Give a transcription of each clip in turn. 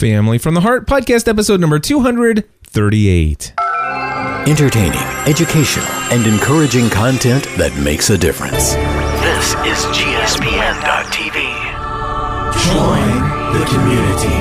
Family from the Heart podcast episode number 238. Entertaining, educational, and encouraging content that makes a difference. This is GSPN.TV. Join the community.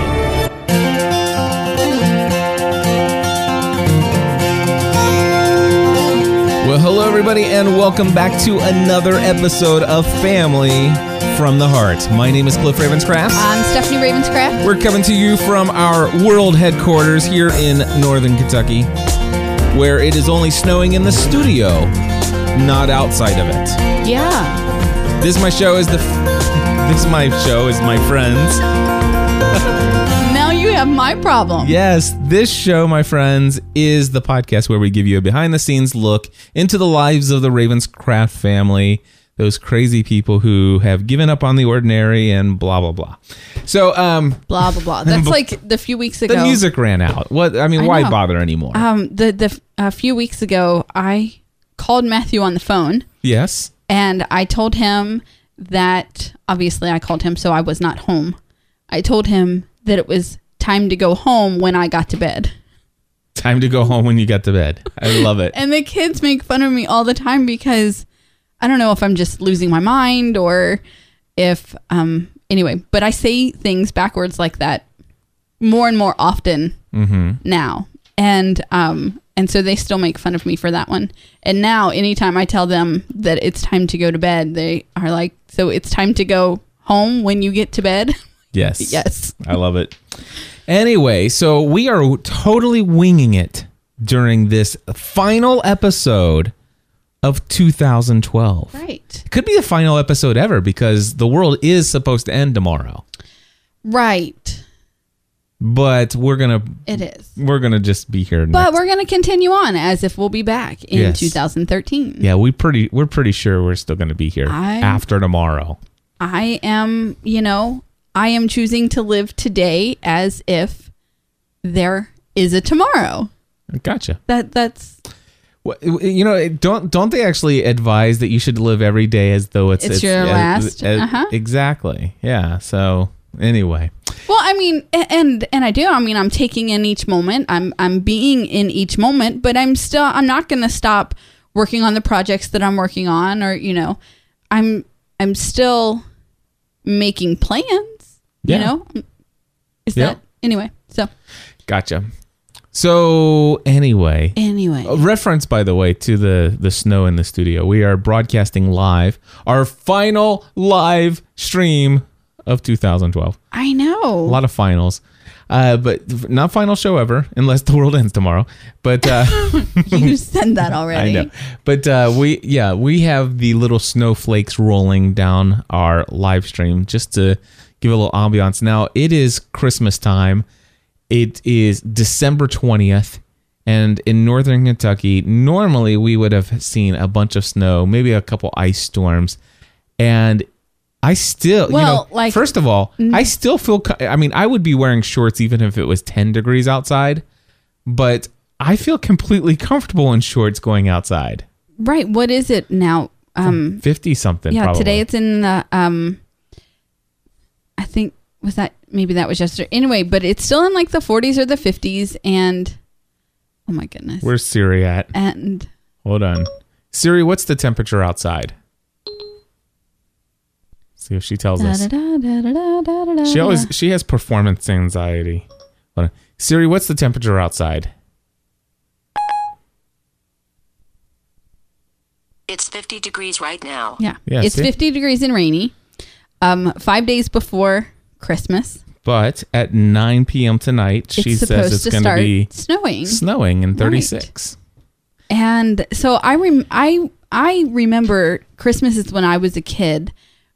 Well, hello, everybody, and welcome back to another episode of Family from the Heart. My name is Cliff Ravenscraft. I'm Stephanie Ravenscraft. We're coming to you from our world headquarters here in northern Kentucky, where it is only snowing in the studio, not outside of it. Yeah. This is my show is the this is my show is my friends. Now you have my problem. Yes, this show, my friends, is the podcast where we give you a behind the scenes look into the lives of the Ravenscraft family, those crazy people who have given up on the ordinary and blah blah blah. So, um Blah blah blah. That's like the few weeks ago. the music ran out. What I mean, I why know. bother anymore? Um, the the a few weeks ago, I called Matthew on the phone yes. and I told him that obviously I called him so I was not home. I told him that it was time to go home when I got to bed. Time to go home when you get to bed. I love it. And the kids make fun of me all the time because I don't know if I'm just losing my mind or if um anyway, but I say things backwards like that more and more often now. And um and so they still make fun of me for that one. And now anytime I tell them that it's time to go to bed, they are like, "So it's time to go home when you get to bed?" Yes. yes. I love it. Anyway, so we are totally winging it during this final episode of 2012. Right. It could be the final episode ever because the world is supposed to end tomorrow. Right. But we're gonna It is. we're gonna just be here. But next- we're going to continue on as if we'll be back in Yes. 2013. yeah, we pretty we're pretty sure we're still gonna be here I- after tomorrow. I am, you know, I am choosing to live today as if there is a tomorrow. Gotcha. That that's What- You know, don't don't they actually advise that you should live every day as though it's It's your uh, last? uh, Uh-huh. Exactly. Yeah. So anyway, well, I mean, and and I do. I mean, I'm taking in each moment. I'm I'm being in each moment, but I'm still I'm not going to stop working on the projects that I'm working on or, you know, I'm I'm still making plans, Yeah. you know? Is Yeah. that anyway? So, gotcha. So anyway, anyway. a reference by the way to the the snow in the studio. We are broadcasting live our final live stream of 2012. I know. A lot of finals. Uh, but not final show ever, unless the world ends tomorrow. But uh, you said that already. I know. But uh, we, yeah, we have the little snowflakes rolling down our live stream just to give a little ambiance. Now it is Christmas time. It is December twentieth, and in northern Kentucky, normally we would have seen a bunch of snow, maybe a couple ice storms, and I still, Well, you know, like- first of all, I still feel, I mean, I would be wearing shorts even if it was ten degrees outside, but I feel completely comfortable in shorts going outside. Right. What is it now? Um, Fifty something. yeah, probably. today it's in the um. I think was that maybe that was yesterday. Anyway, but it's still in like the 40s or the 50s, and oh my goodness. Where's Siri at? and Hold on, Siri. What's the temperature outside? See if she tells us. She always she has performance anxiety. Hold on. Siri, what's the temperature outside? It's 50 degrees right now. yeah, Yeah, it's see? 50 degrees and rainy. Um, five days before Christmas, But at 9 p.m. tonight, she says it's going to start be snowing. snowing in 36. And so I rem- I I remember Christmases when I was a kid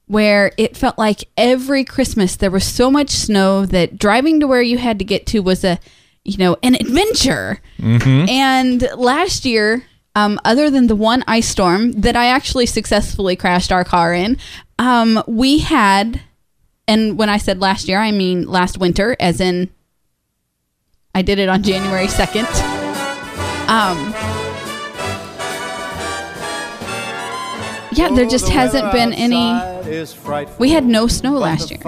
where it felt like every Christmas there was so much snow that driving to where you had to get to was a you know an adventure. And last year um, other than the one ice storm that I actually successfully crashed our car in, um, we had, and when I said last year, I mean last winter, as in I did it on January 2nd. Um, Yeah, there just hasn't been any. We had no snow last year.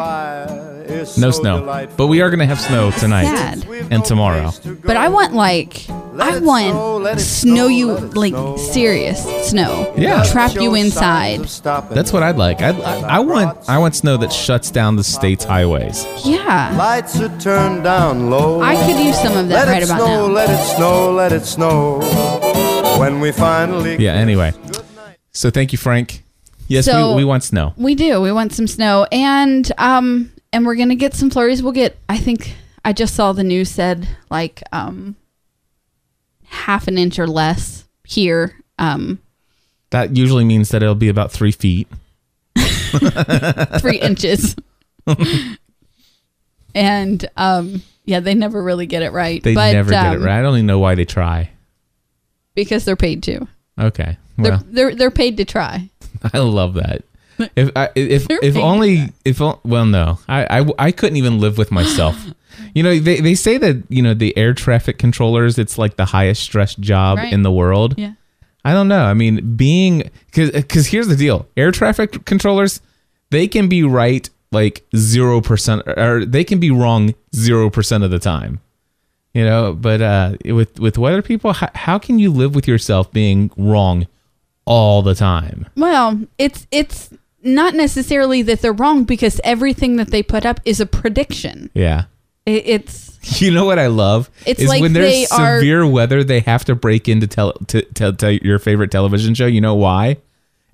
No snow, but we are going to have snow tonight Sad. and tomorrow. But I want like I want snow you like serious snow. Yeah. Trap you inside. That's what I'd like. I, I want I want snow that shuts down the state's highways. Yeah. Lights are turned down low. I could use some of that let right it about snow, now. Let it snow, let it snow. When we finally Yeah. Anyway, so thank you, Frank. Yes, So- we, we want snow. We do. We want some snow and um and we're going to get some flurries. We'll get I think I just saw the news said like um half an inch or less here. Um That usually means that it'll be about three feet. 3 inches. and um yeah, they never really get it right. They but, never get it um, right. I don't even know why they try. because they're paid to. Okay. They're Well, they're they're paid to try. I love that. If I, if They're if only if well no I, I I couldn't even live with myself. you know they they say that you know the air traffic controllers it's like the highest stress job Right. in the world. Yeah. I don't know. I mean, being because here's the deal: air traffic controllers, they can be right like zero percent, or they can be wrong zero percent of the time. You know, but uh, with with weather people, how, how can you live with yourself being wrong all the time? Well, it's it's not necessarily that they're wrong because everything that they put up is a prediction. Yeah. It, it's You know what I love? It's is like when there's they are- severe weather, they have to break into tell to, to, to your favorite television show. You know why?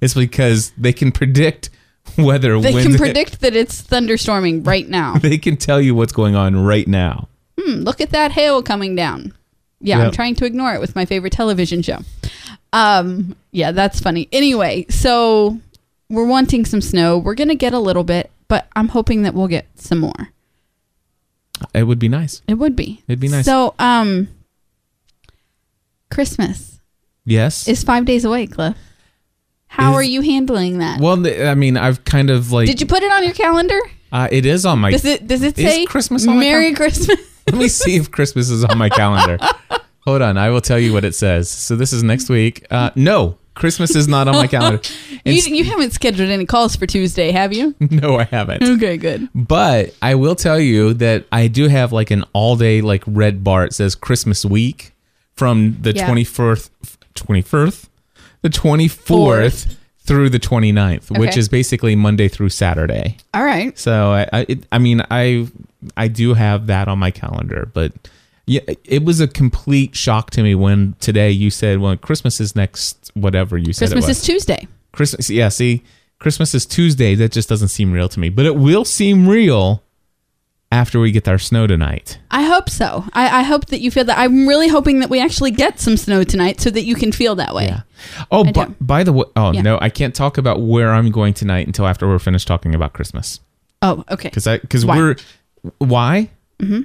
It's because they can predict weather. they can predict that it's thunderstorming right now. They can tell you what's going on right now. Hmm, look at that hail coming down. Yeah, I'm trying to ignore it with my favorite television show. Um, yeah, that's funny. Anyway, so we're wanting some snow. We're gonna get a little bit, but I'm hoping that we'll get some more. It would be nice. It would be. It'd be nice. So, um, Christmas Yes. is five days away, Cliff. How Is- are you handling that? well, I mean, I've kind of like. Did you put it on your calendar? Uh, it is on my. Does it does it say Christmas on my Merry Christmas? Let me see if Christmas is on my calendar. Hold on, I will tell you what it says. So this is next week. Uh, no, Christmas is not on my calendar. you, It's- you haven't scheduled any calls for Tuesday, have you? no, I haven't. Okay, good. But I will tell you that I do have like an all day like red bar. It says Christmas week from the Yeah. 21st, 21st, the 24th through the 29th, which Okay. is basically Monday through Saturday. All right. So I, I, it, I mean, I, I do have that on my calendar, but yeah, it was a complete shock to me when today you said, well, Christmas is next, whatever you said Christmas is Tuesday. Christmas. Yeah, see, Christmas is Tuesday. That just doesn't seem real to me, but it will seem real after we get our snow tonight. I hope so. I, I hope that you feel that. I'm really hoping that we actually get some snow tonight so that you can feel that way. Yeah. Oh, I do. by the way, oh Yeah. no, I can't talk about where I'm going tonight until after we're finished talking about Christmas. Oh, okay. Because I because we're why? Mm-hmm.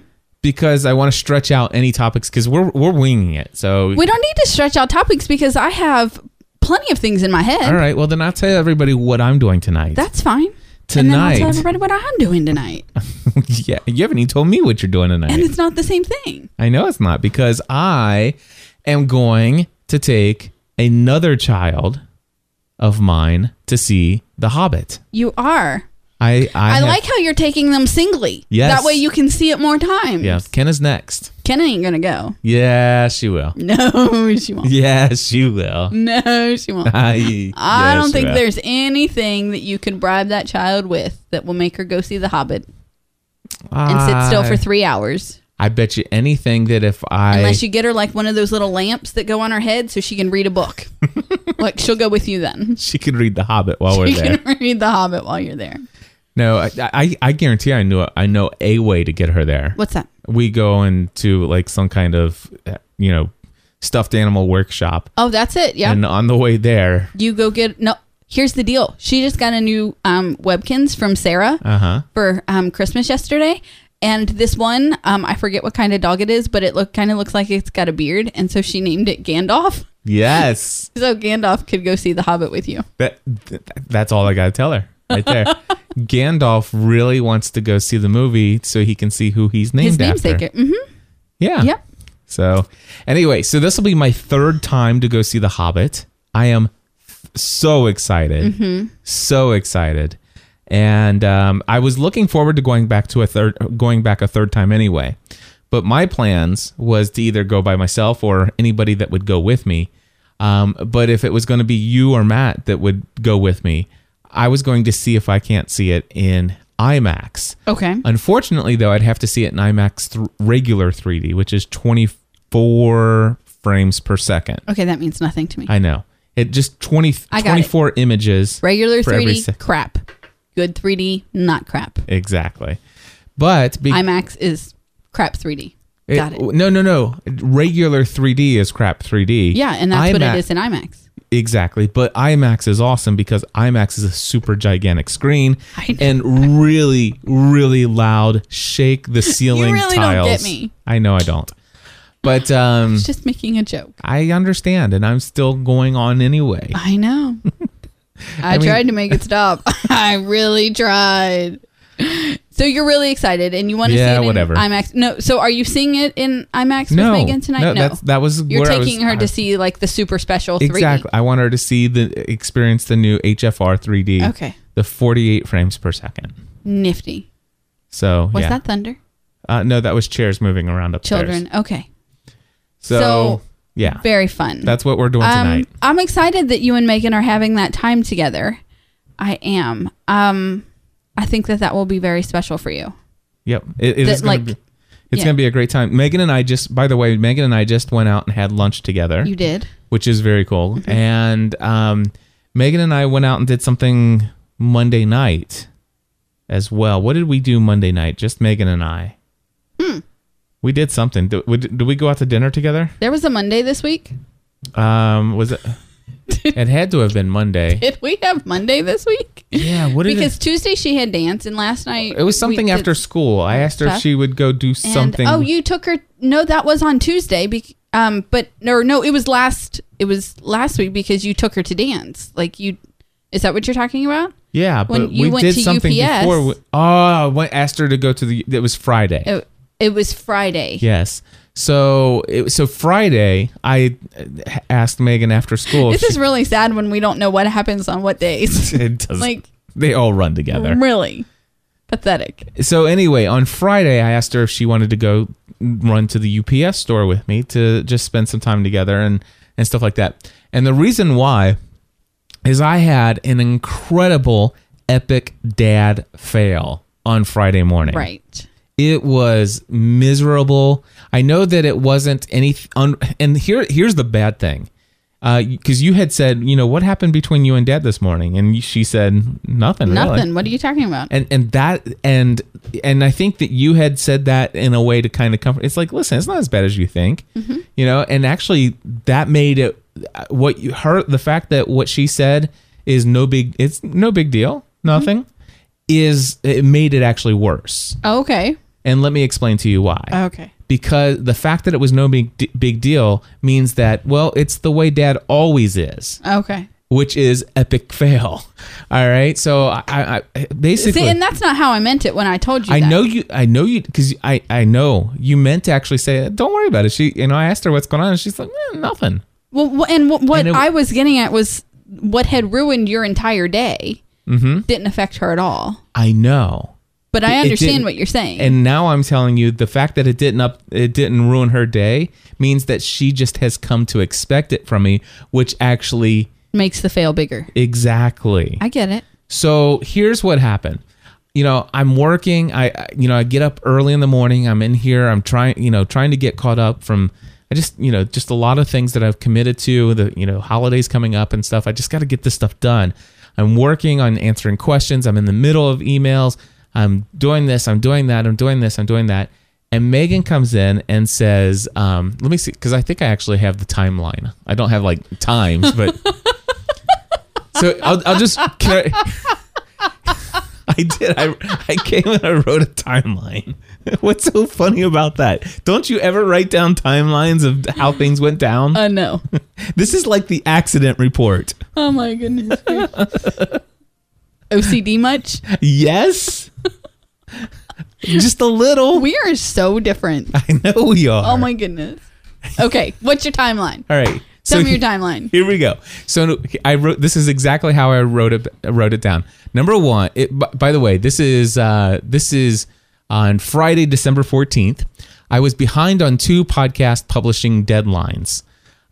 Because I want to stretch out any topics because we're we're winging it. So We don't need to stretch out topics because I have plenty of things in my head. all right, well then I'll tell everybody what I'm doing tonight. That's fine. And then I'll tell everybody what I'm doing tonight. yeah, you haven't even told me what you're doing tonight. And it's not the same thing. I know it's not because I am going to take another child of mine to see The Hobbit. You are. I I, I, have- like how you're taking them singly. Yes. That way you can see it more times. Yeah, Ken is next. Ken ain't gonna go. Yeah, she will. No, she won't. Yeah, she will. No, she won't. I, I yes, don't think will. there's anything that you can bribe that child with that will make her go see The Hobbit and sit still for three hours. I bet you anything that if I Unless you get her like one of those little lamps that go on her head so she can read a book. like she'll go with you then. she could read The Hobbit while we're You there. can read The Hobbit while you're there. No, I, I I guarantee I know I know a way to get her there. What's that? We go into like some kind of uh, you know stuffed animal workshop, Oh, that's it. Yeah. and on the way there, you go get no. Here's the deal. She just got a new um, Webkinz from Sarah uh huh. for um, Christmas yesterday, and this one, um, I forget what kind of dog it is, but it look kind of looks like it's got a beard, and so she named it Gandalf. Yes. So Gandalf could go see The Hobbit with you. That, th- that's all I got to tell her right there. Gandalf really wants to go see the movie so he can see who he's named His after. namesake. Mm-hmm. Yeah. Yep. So, anyway, so this will be my third time to go see The Hobbit. I am so excited, so excited, and um, I was looking forward to going back to a third, going back a third time anyway. But my plans was to either go by myself or anybody that would go with me. Um, but if it was going to be you or Matt that would go with me, I was going to see if I can't see it in IMAX. Okay. Unfortunately, though, I'd have to see it in IMAX th- regular 3D, which is 24 frames per second. Okay, that means nothing to me. I know. It just 20, I got 24 images. Regular 3D, sec- crap. Good 3D, not crap. Exactly. But be- IMAX is crap 3D. Got it. No, no, no. Regular 3D is crap 3D. Yeah, and that's what it is in IMAX. Exactly. But IMAX is awesome because IMAX is a super gigantic screen I and really, really loud. Shake the ceiling you really don't tiles. get me. I know I don't. But um, It's just making a joke. I understand, and I'm still going on anyway. I know. I, mean- tried to make it stop. I really tried. So you're really excited, and you want to Yeah, see it in whatever. IMAX. No, so are you seeing it in IMAX No, with Megan tonight? no, No, that was you're I was- taking her I- to see like the super special 3D. Exactly. I want her to see the experience the new HFR 3D. Okay, The 48 frames per second. nifty. So Was yeah. that thunder? Uh, no, that was chairs moving around upstairs. Children. Okay, So, So- yeah, very fun. that's what we're doing um, tonight. I'm excited that you and Megan are having that time together. I am. Um, I think that that will be very special for you. Yep. It, it that, is gonna like- be. It's yeah. gonna be a great time. Megan and I just, by the way, Megan and I just went out and had lunch together, You did. which is very cool. Mm-hmm. And um, Megan and I went out and did something Monday night as well. What did we do Monday night? Just Megan and I. Hmm. We did something. Did, we- did we go out to dinner together? There was a Monday this week. Um, was it? it had to have been Monday. Did we have Monday this week? Yeah. What did Because it? Tuesday she had dance, and last night It was we something did- after school. I asked her if stuff. she would go do and- something. Oh, you took her. No, that was on Tuesday. Bec- um, but or no, it was last. It was last week because you took her to dance. Like you, is that what you're talking about? Yeah, When but you we went did to something UPS. before. We, oh, I went, asked her to go to the. It was Friday. It, it was Friday. Yes. So it, so Friday, I asked Megan after school. This if is really sad when we don't know what happens on what days. it does, like they all run together. really pathetic. So anyway, on Friday, I asked her if she wanted to go run to the UPS store with me to just spend some time together and and stuff like that. And the reason why is I had an incredible epic dad fail on Friday morning. Right. It was miserable. I know that it wasn't any, un, and here here's the bad thing, uh, because you had said, you know, what happened between you and Dad this morning, and she said nothing. really. Nothing. What are you talking about? And and that and and I think that you had said that in a way to kind of comfort. It's like, listen, it's not as bad as you think, Mm-hmm. you know. And actually, that made it uh, what you her the fact that what she said is no big. It's no big deal. Nothing. Mm-hmm. Is it made it actually worse? Okay. And let me explain to you why. Okay. Because the fact that it was no big big deal means that well, it's the way Dad always is, Okay. which is epic fail. All right, so I, I basically See, and that's not how I meant it when I told you. I that. know you. I know you because I. I know you meant to actually say, "Don't worry about it." She, you know, I asked her what's going on, and she's like, eh, "Nothing." Well, and wh- what And it- I was getting at was what had ruined your entire day Mm-hmm. didn't affect her at all. I know, But I understand what you're saying. and now I'm telling you, the fact that it didn't up, it didn't ruin her day means that she just has come to expect it from me, which actually makes the fail bigger. exactly. I get it. So here's what happened. You know, I'm working. I, I- you know, I get up early in the morning. I'm in here. I'm trying, you know, trying to get caught up from. I just, you know, just a lot of things that I've committed to. The, you know, holidays coming up and stuff. I just got to get this stuff done. I'm working on answering questions. I'm in the middle of emails. I'm doing this. I'm doing that. I'm doing this. I'm doing that. And Megan comes in and says, um, "Let me see," because I think I actually have the timeline. I don't have like times, but so I'll, I'll just. Can I, I did. I I came and I wrote a timeline. What's so funny about that? Don't you ever write down timelines of how things went down? Uh, no. This is like the accident report. oh my goodness. OCD much? Yes. Just a little. We are so different. I know we are. Oh my goodness. Okay, what's your timeline? All right. Tell So me your timeline. Here we go. So I wrote. This is exactly how I wrote it. Wrote it down. Number one. It, by the way, this is uh, this is on Friday, December fourteenth. I was behind on two podcast publishing deadlines.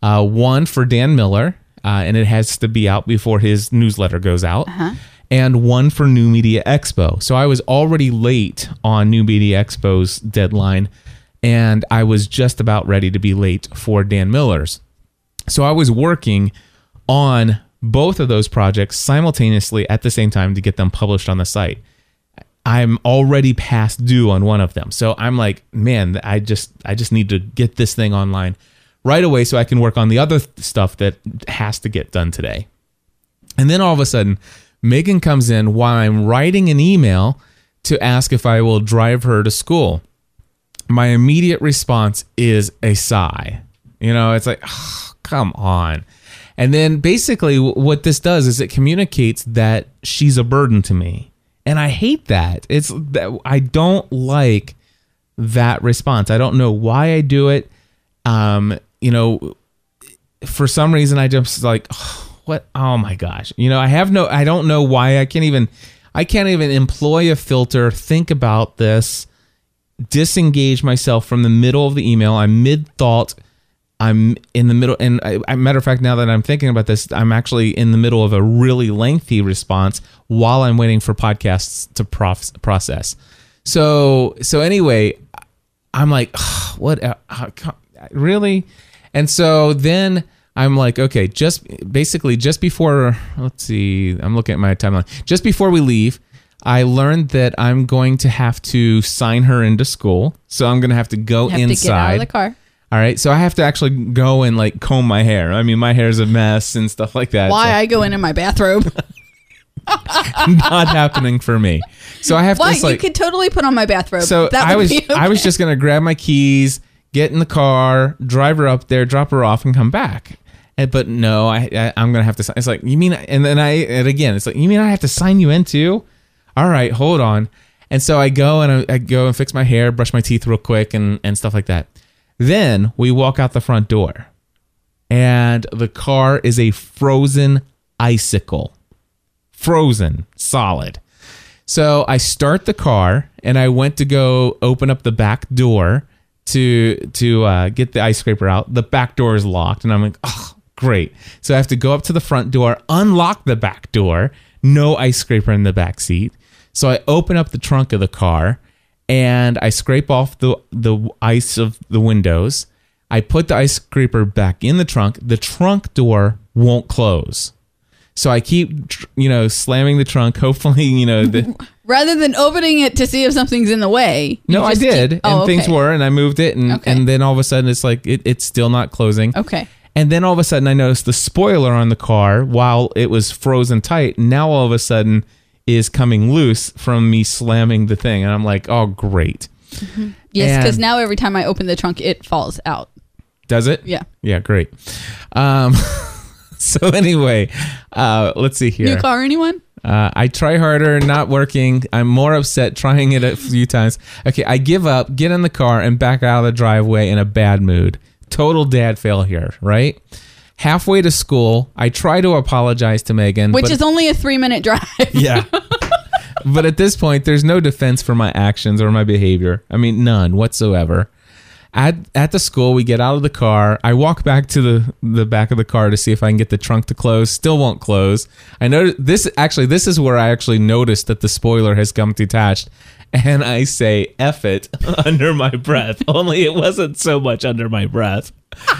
Uh, one for Dan Miller, uh, and it has to be out before his newsletter goes out. And one for New Media Expo. So I was already late on New Media Expo's deadline, and I was just about ready to be late for Dan Miller's. So I was working on both of those projects simultaneously at the same time to get them published on the site. I'm already past due on one of them. So I'm like, man, I just I just need to get this thing online right away so I can work on the other th- stuff that has to get done today. And then all of a sudden, Megan comes in while I'm writing an email to ask if I will drive her to school. My immediate response is a sigh. You know, it's like, "Oh, come on. And then basically, what this does is it communicates that she's a burden to me. And I hate that. It's that I don't like that response. I don't know why I do it. Um, you know, for some reason I just like what oh my gosh. You know, I have no I don't know why I can't even I can't even employ a filter, think about this, disengage myself from the middle of the email. I'm mid thought. I'm in the middle, and I, matter of fact, now that I'm thinking about this, I'm actually in the middle of a really lengthy response while I'm waiting for podcasts to prof- process. So, so anyway, I'm like, "Ugh, what? uh, really? And so then I'm like, okay, just basically just before, let's see, I'm looking at my timeline. Just before we leave, I learned that I'm going to have to sign her into school. So I'm going to have to go have inside. to get out of the car. All right. So I have to actually go and like comb my hair. I mean, my hair's a mess and stuff like that. Why So I go in in my bathrobe? not happening for me. So I have Why to just, like, you could totally put on my bathrobe. So that I was be I was just gonna grab my keys, get in the car, drive her up there, drop her off, and come back. And, but no, I, I I'm gonna have to. sign It's like you mean, and then I and again, it's like you mean I have to sign you in too? All right, hold on. And so I go and I, I go and fix my hair, brush my teeth real quick, and and stuff like that. Then we walk out the front door, and the car is a frozen icicle, frozen, solid. So I start the car and I went to go open up the back door to to uh, get the ice scraper out. The back door is locked, and I'm like, oh, great. So I have to go up to the front door, unlock the back door. No ice scraper in the back seat. So I open up the trunk of the car and I scrape off the the ice of the windows. I put the ice scraper back in the trunk. The trunk door won't close. So I keep, you know, slamming the trunk. Hopefully, you know, the, rather than opening it to see if something's in the way. no, I did, keep- and oh, things were, and I moved it, and Okay. and then all of a sudden it's like it, it's still not closing. Okay. And then all of a sudden I noticed the spoiler on the car while it was frozen tight. Now all of a sudden is coming loose from me slamming the thing, and I'm like, oh great, Yes, because now every time I open the trunk, it falls out. does it? Yeah. Yeah, great. Um, so anyway, uh, let's see here. New car, anyone? Uh, I try harder, not working. I'm more upset trying it a few times. Okay, I give up, get in the car, and back out of the driveway in a bad mood. Total dad fail here, right? Halfway to school, I try to apologize to Megan. Which but- is only a three minute drive. yeah. but at this point, there's no defense for my actions or my behavior. I mean, none whatsoever. At at the school, we get out of the car. I walk back to the the back of the car to see if I can get the trunk to close. Still won't close. I know this actually. This is where I actually noticed that the spoiler has come detached, and I say "eff it" under my breath. Only it wasn't so much under my breath.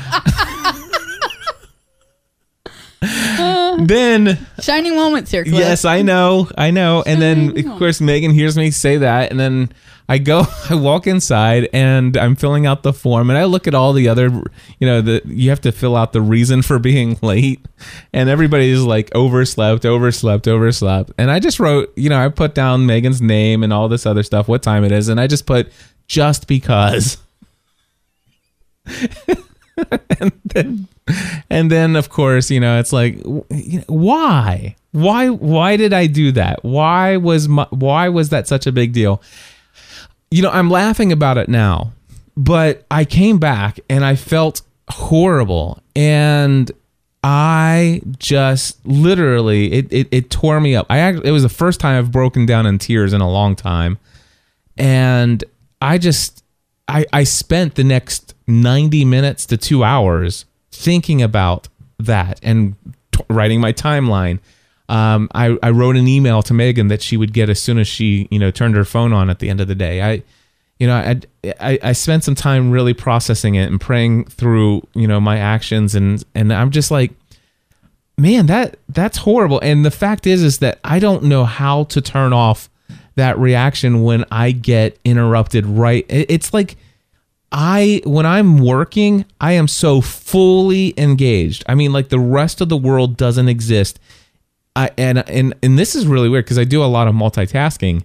then Shining moments here, Cliff. Yes, I know, I know. And then of course Megan hears me say that, and then I go, I walk inside, and I'm filling out the form, and I look at all the other, you know, the you have to fill out the reason for being late, and everybody's like overslept, overslept, overslept, and I just wrote, you know, I put down Megan's name and all this other stuff, what time it is, and I just put just because. and then and then of course you know it's like why? Why why did i do that? Why was my, why was that such a big deal you know i'm laughing about it now but i came back and i felt horrible. And I just literally it, it, it tore me up. I act, it was the first time I've broken down in tears in a long time. And I just I I spent the next 90 minutes to 2 hours thinking about that and t- writing my timeline. Um, I, I wrote an email to Megan that she would get as soon as she, you know, turned her phone on at the end of the day. I, you know, I, I, I spent some time really processing it and praying through, you know, my actions and, and I'm just like, man, that that's horrible. And the fact is, is that I don't know how to turn off that reaction when I get interrupted. Right? It- It's like I when I'm working, I am so fully engaged. I mean, like the rest of the world doesn't exist. I and and and this is really weird because I do a lot of multitasking,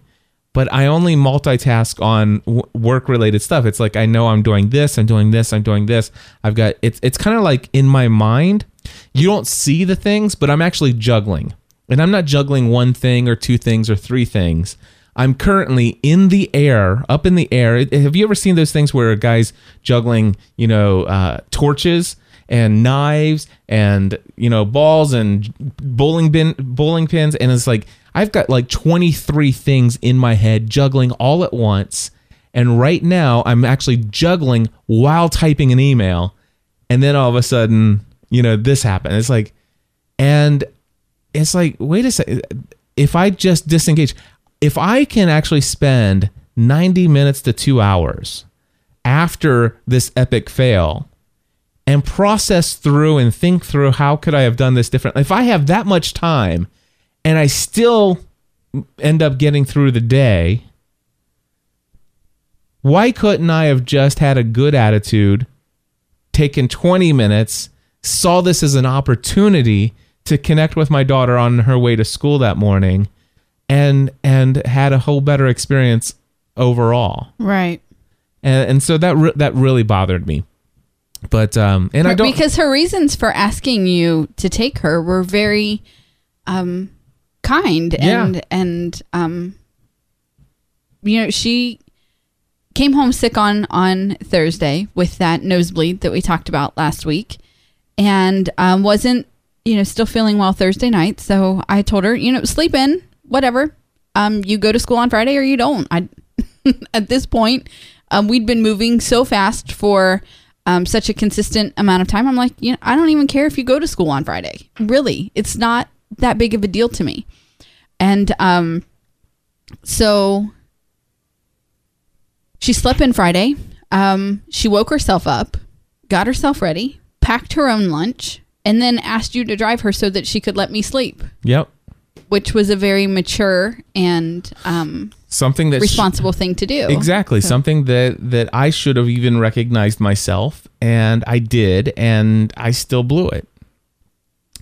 but I only multitask on w- work related stuff. It's like I know I'm doing this, I'm doing this, I'm doing this. I've got it's it's kind of like in my mind. You don't see the things, but I'm actually juggling. And I'm not juggling one thing or two things or three things. I'm currently in the air, up in the air. Have you ever seen those things where a guy's juggling, you know, uh, torches and knives and you know balls and bowling bin bowling pins. And it's like I've got like 23 things in my head juggling all at once. And right now I'm actually juggling while typing an email. And then all of a sudden you know this happened. It's like and it's like wait a second. If I just disengage if I can actually spend 90 minutes to 2 hours after this epic fail and process through and think through how could I have done this differently. If I have that much time and I still end up getting through the day, why couldn't I have just had a good attitude, taken 20 minutes, saw this as an opportunity to connect with my daughter on her way to school that morning and and had a whole better experience overall. Right. And and so that re- that really bothered me. But um and I don't because her reasons for asking you to take her were very um kind and Yeah. and um you know she came home sick on on Thursday with that nosebleed that we talked about last week and um wasn't you know still feeling well Thursday night. So I told her you know sleep in whatever. Um you go to school on Friday or you don't. I at this point um we'd been moving so fast for um, such a consistent amount of time. I'm like, you know, I don't even care if you go to school on Friday. Really, it's not that big of a deal to me. And um, so she slept in Friday. Um, she woke herself up, got herself ready, packed her own lunch, and then asked you to drive her so that she could let me sleep, Yep. which was a very mature and um, Something that responsible thing to do. Exactly. Something that that I should have even recognized myself and I did and I still blew it.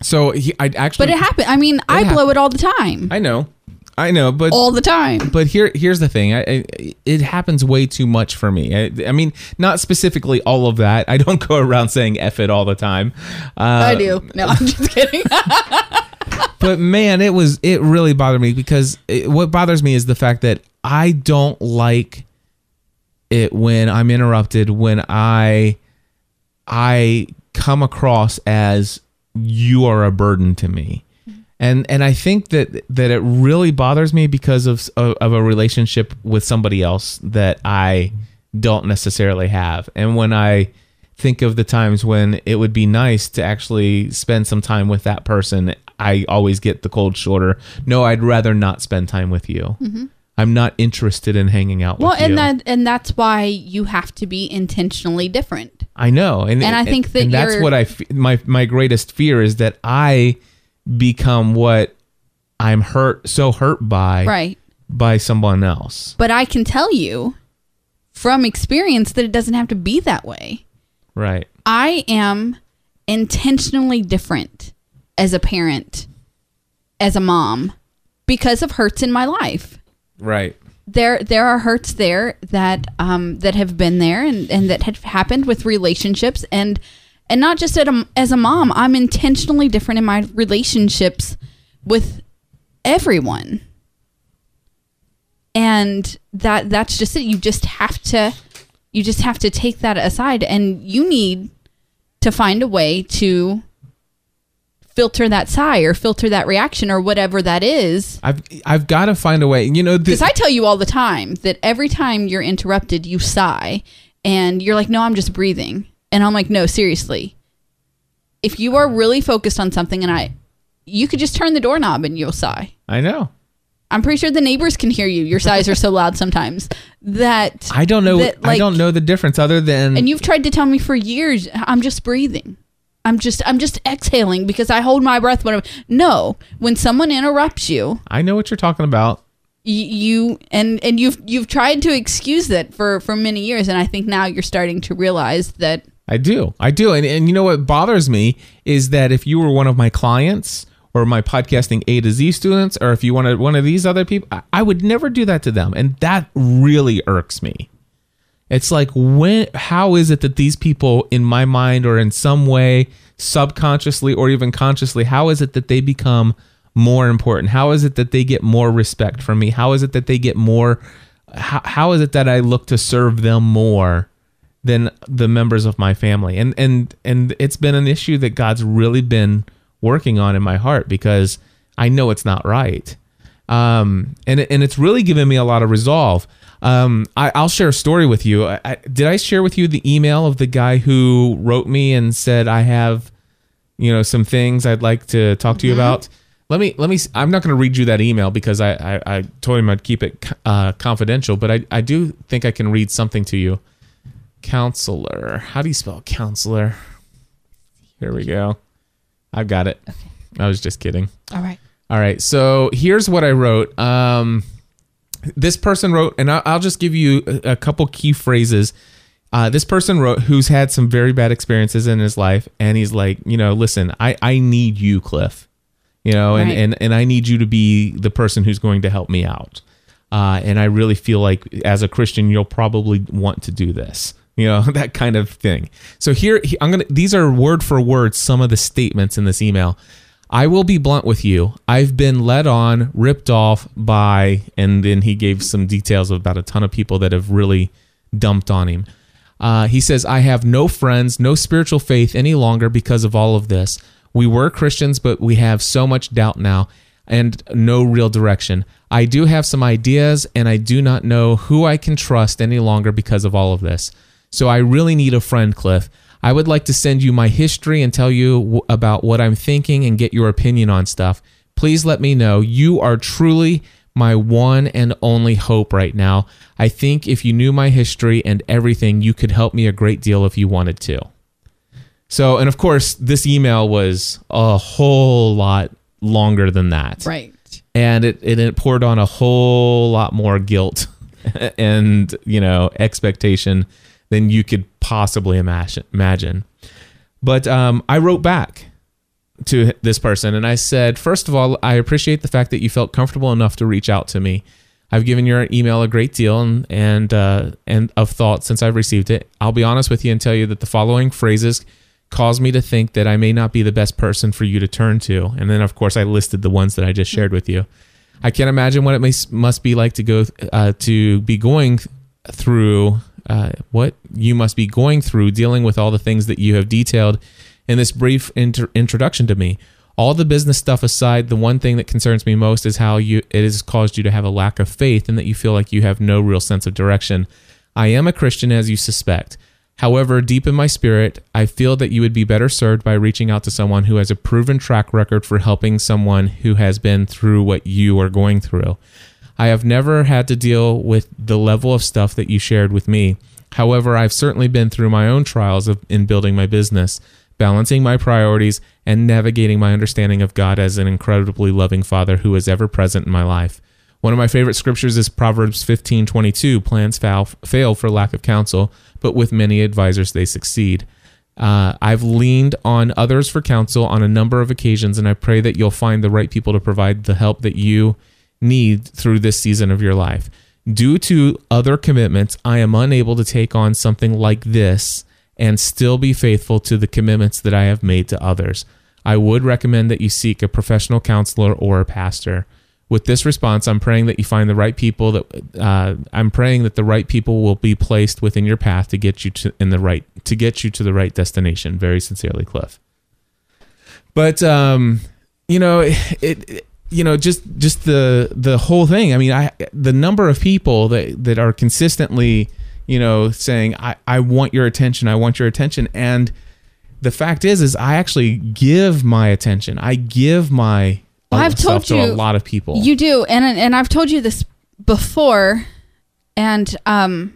So he, I actually But it happened. I mean, I hap- blow it all the time. I know. I know, but all the time. but here here's the thing. I, I, it happens way too much for me. I, I mean, not specifically all of that. I don't go around saying "f it" all the time. Uh, I do. No, I'm just kidding. but man, it was it really bothered me because it, what bothers me is the fact that I don't like it when I'm interrupted when I I come across as you are a burden to me. And and I think that that it really bothers me because of of, of a relationship with somebody else that I don't necessarily have. And when I think of the times when it would be nice to actually spend some time with that person, I always get the cold shoulder. No, I'd rather not spend time with you. Mm-hmm. I'm not interested in hanging out well, with you. and that and that's why you have to be intentionally different. I know, and And I think that and that's what I f- my my greatest fear is that I become what I'm hurt so hurt by Right. by someone else. But I can tell you from experience that it doesn't have to be that way. Right. I am intentionally different as a parent, as a mom, because of hurts in my life. Right. There, there are hurts there that um, that have been there and, and that have happened with relationships and and not just at a, as a mom. I'm intentionally different in my relationships with everyone, and that that's just it. You just have to you just have to take that aside, and you need to find a way to filter that sigh or filter that reaction or whatever that is. I've I've got to find a way. You know, Because I tell you all the time that every time you're interrupted, you sigh, and you're like, "No, I'm just breathing," and I'm like, "No, seriously." If you are really focused on something, and I, you could just turn the doorknob and you'll sigh. I know. I'm pretty sure the neighbors can hear you. Your sighs are so loud sometimes that I don't know. that, I don't know the difference other than And you've tried to tell me for years, I'm just breathing. I'm just I'm just exhaling because I hold my breath when I'm no. When someone interrupts you, I know what you're talking about. you and and you've you've tried to excuse that for for many years, and I think now you're starting to realize that I do. I do. And, and you know what bothers me is that if you were one of my clients or my podcasting A to Z students, or if you wanted one of these other people, I, I would never do that to them. And that really irks me. It's like when how is it that these people in my mind or in some way subconsciously or even consciously how is it that they become more important? How is it that they get more respect from me? How is it that they get more how, how is it that I look to serve them more than the members of my family? And and and it's been an issue that God's really been working on in my heart because I know it's not right um, and and it's really given me a lot of resolve. Um, I, I'll share a story with you. I, I, did I share with you the email of the guy who wrote me and said I have, you know, some things I'd like to talk to you about? Let me let me. I'm not going to read you that email because I, I I told him I'd keep it uh, confidential, but I I do think I can read something to you. Counselor, how do you spell counselor? Here we go. I've got it. I was just kidding. all right. All right. So here's what I wrote. Um, this person wrote, and I'll, I'll just give you a, couple key phrases. Uh, this person wrote, who's had some very bad experiences in his life, and he's like, you know, listen, I, I need you, Cliff. You know, and, Right. and, and I need you to be the person who's going to help me out. Uh, and I really feel like as a Christian, you'll probably want to do this. You know, that kind of thing. So here, I'm going to, these are word for word some of the statements in this email. I will be blunt with you. I've been led on, ripped off by, and then he gave some details about a ton of people that have really dumped on him. Uh, he says, I have no friends, no spiritual faith any longer because of all of this. We were Christians, but we have so much doubt now and no real direction. I do have some ideas, and I do not know who I can trust any longer because of all of this. So I really need a friend, Cliff. I would like to send you my history and tell you w- about what I'm thinking and get your opinion on stuff. Please let me know. You are truly my one and only hope right now. I think if you knew my history and everything, you could help me a great deal if you wanted to. So, and of course, this email was a whole lot longer than that Right. and it, it, it poured on a whole lot more guilt and you know expectation than you could possibly imagine but um, i wrote back to this person and i said first of all i appreciate the fact that you felt comfortable enough to reach out to me i've given your email a great deal and and uh, and of thought since i've received it i'll be honest with you and tell you that the following phrases caused me to think that I may not be the best person for you to turn to. And then, of course, I listed the ones that I just shared with you. I can't imagine what it may, must be like to go uh, to be going through uh, what you must be going through, dealing with all the things that you have detailed in this brief inter- introduction to me. All the business stuff aside, the one thing that concerns me most is how you it has caused you to have a lack of faith and that you feel like you have no real sense of direction. I am a Christian, as you suspect. However, deep in my spirit, I feel that you would be better served by reaching out to someone who has a proven track record for helping someone who has been through what you are going through. I have never had to deal with the level of stuff that you shared with me. However, I've certainly been through my own trials of, in building my business, balancing my priorities, and navigating my understanding of God as an incredibly loving Father who is ever present in my life. One of my favorite scriptures is Proverbs 15:22, plans fail, for lack of counsel, but with many advisors they succeed. Uh, I've leaned on others for counsel on a number of occasions, and I pray that you'll find the right people to provide the help that you need through this season of your life. Due to other commitments, I am unable to take on something like this and still be faithful to the commitments that I have made to others. I would recommend that you seek a professional counselor or a pastor. with this response, I'm praying that you find the right people. That uh, I'm praying that the right people will be placed within your path to get you to in the right to get you to the right destination. Very sincerely, Cliff. But um, you know, it, it you know just just the the whole thing. I mean, I the number of people that that are consistently you know saying I I want your attention, I want your attention, and the fact is is I actually give my attention. I give my Well, I've self told to you- a lot of people. You do, and and I've told you this before, and um,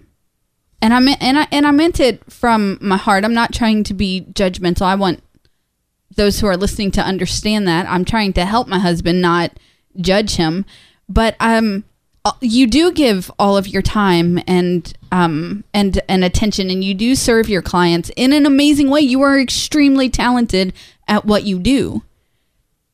and I meant and I and I meant it from my heart. I'm not trying to be judgmental. I want those who are listening to understand that I'm trying to help my husband, not judge him. But um, uh, you do give all of your time and um and and attention, and you do serve your clients in an amazing way. You are extremely talented at what you do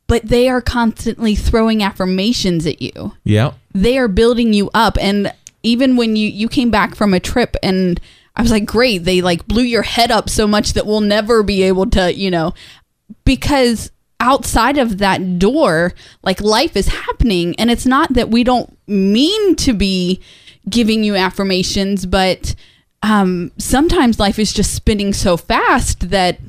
but they are constantly throwing affirmations at you. yeah. They are building you up and even when you you came back from a trip and I was like, "Great, they like blew your head up so much that we'll never be able to, you know, because outside of that door, like life is happening and it's not that we don't mean to be giving you affirmations, but um sometimes life is just spinning so fast that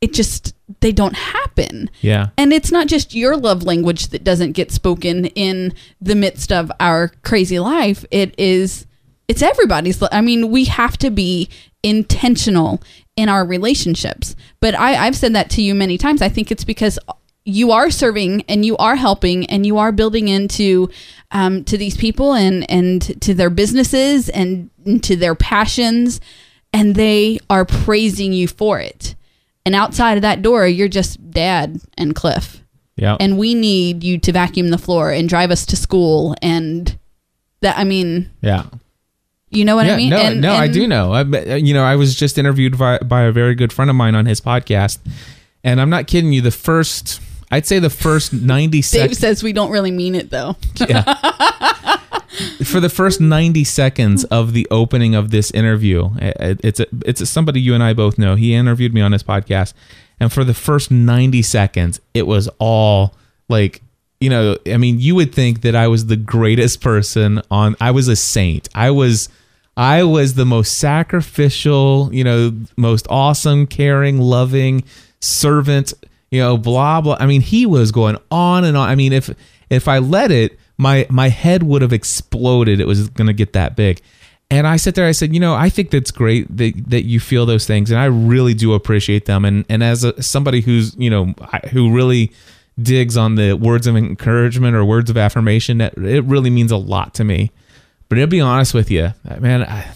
it just they don't happen. Yeah. And it's not just your love language that doesn't get spoken in the midst of our crazy life. It is it's everybody's I mean, we have to be intentional in our relationships. But I, I've said that to you many times. I think it's because you are serving and you are helping and you are building into um, to these people and and to their businesses and to their passions and they are praising you for it. And outside of that door, you're just dad and Cliff. Yeah. And we need you to vacuum the floor and drive us to school. And that, I mean, yeah. You know what yeah, I mean? No, and, no, I do know. I, uh, you know, I was just interviewed by, by a very good friend of mine on his podcast, and I'm not kidding you. The first, I'd say, the first 90 Dave seconds says we don't really mean it though. yeah. for the first 90 seconds of the opening of this interview. it- It's a, it's a, somebody you and I both know. He interviewed me on his podcast, and for the first 90 seconds, it was all like. You know, I mean, you would think that I was the greatest person on. I was a saint. I was, I was the most sacrificial, you know, most awesome, caring, loving servant, you know, blah blah. I mean, he was going on and on. I mean, if if I let it, my my head would have exploded. It was going to get that big. And I sat there. I said, you know, I think that's great that that you feel those things, and I really do appreciate them. And and as a, somebody who's you know who really digs on the words of encouragement or words of affirmation, it really means a lot to me. But to be honest with you, uh, man, I,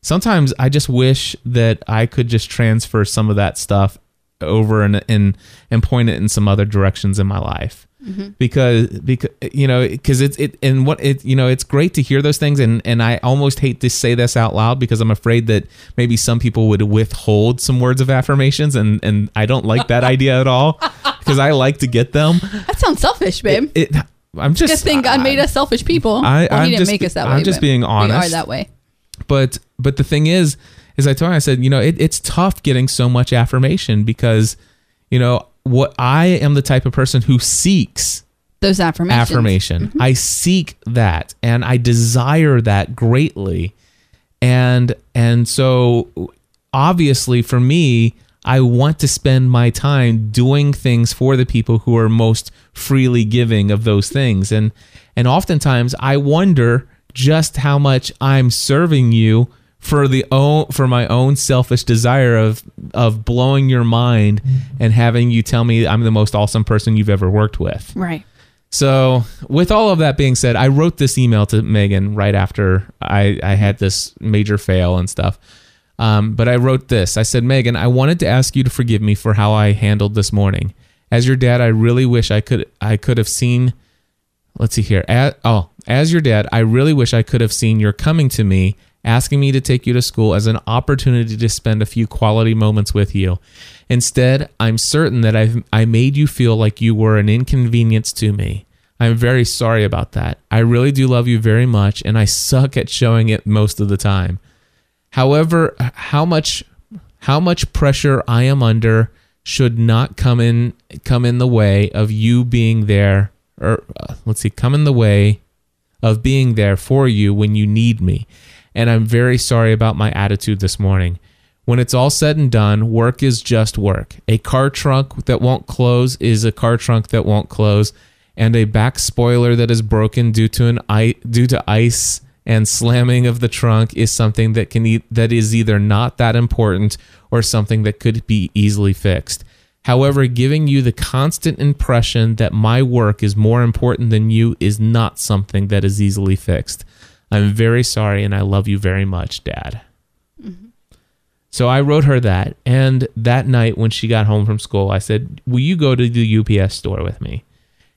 sometimes I just wish that I could just transfer some of that stuff over and and and point it in some other directions in my life. Mm-hmm. Because because you know because it's it and what it you know it's great to hear those things and and I almost hate to say this out loud because I'm afraid that maybe some people would withhold some words of affirmations and and I don't like that idea at all because I like to get them. That sounds selfish, babe. It, I'm just Good thing God I- made us selfish people. I- well, I'm he didn't just- make us that way. I'm just being We are honest. that way. but but the thing is is i told him i said you know it, it's tough getting so much affirmation because you know what i am the type of person who seeks Those affirmations. affirmation mm-hmm. i seek that and i desire that greatly and and so obviously for me i want to spend my time doing things for the people who are most freely giving of those things and and oftentimes i wonder just how much i'm serving you for the own for my own selfish desire of of blowing your mind mm-hmm. and having you tell me i'm the most awesome person you've ever worked with Right. so, with all of that being said, I wrote this email to Megan right after I, I had this major fail and stuff. Um, but I wrote this. I said, Megan, I wanted to ask you to forgive me for how I handled this morning. As your dad, I really wish I could I could have seen. Let's see here. As, oh, as your dad, I really wish I could have seen your coming to me, asking me to take you to school as an opportunity to spend a few quality moments with you. Instead, I'm certain that I've I made you feel like you were an inconvenience to me. I'm very sorry about that. I really do love you very much, and I suck at showing it most of the time. However, how much how much pressure I am under should not come in come in the way of you being there or uh, let's see, come in the way of being there for you when you need me. And I'm very sorry about my attitude this morning. When it's all said and done, work is just work. A car trunk that won't close is a car trunk that won't close, and a back spoiler that is broken due to an due to ice and slamming of the trunk is something that can e- that is either not that important or something that could be easily fixed. However, giving you the constant impression that my work is more important than you is not something that is easily fixed. I'm very sorry and I love you very much, Dad. Mm-hmm. So I wrote her that. And that night when she got home from school, I said, Will you go to the UPS store with me?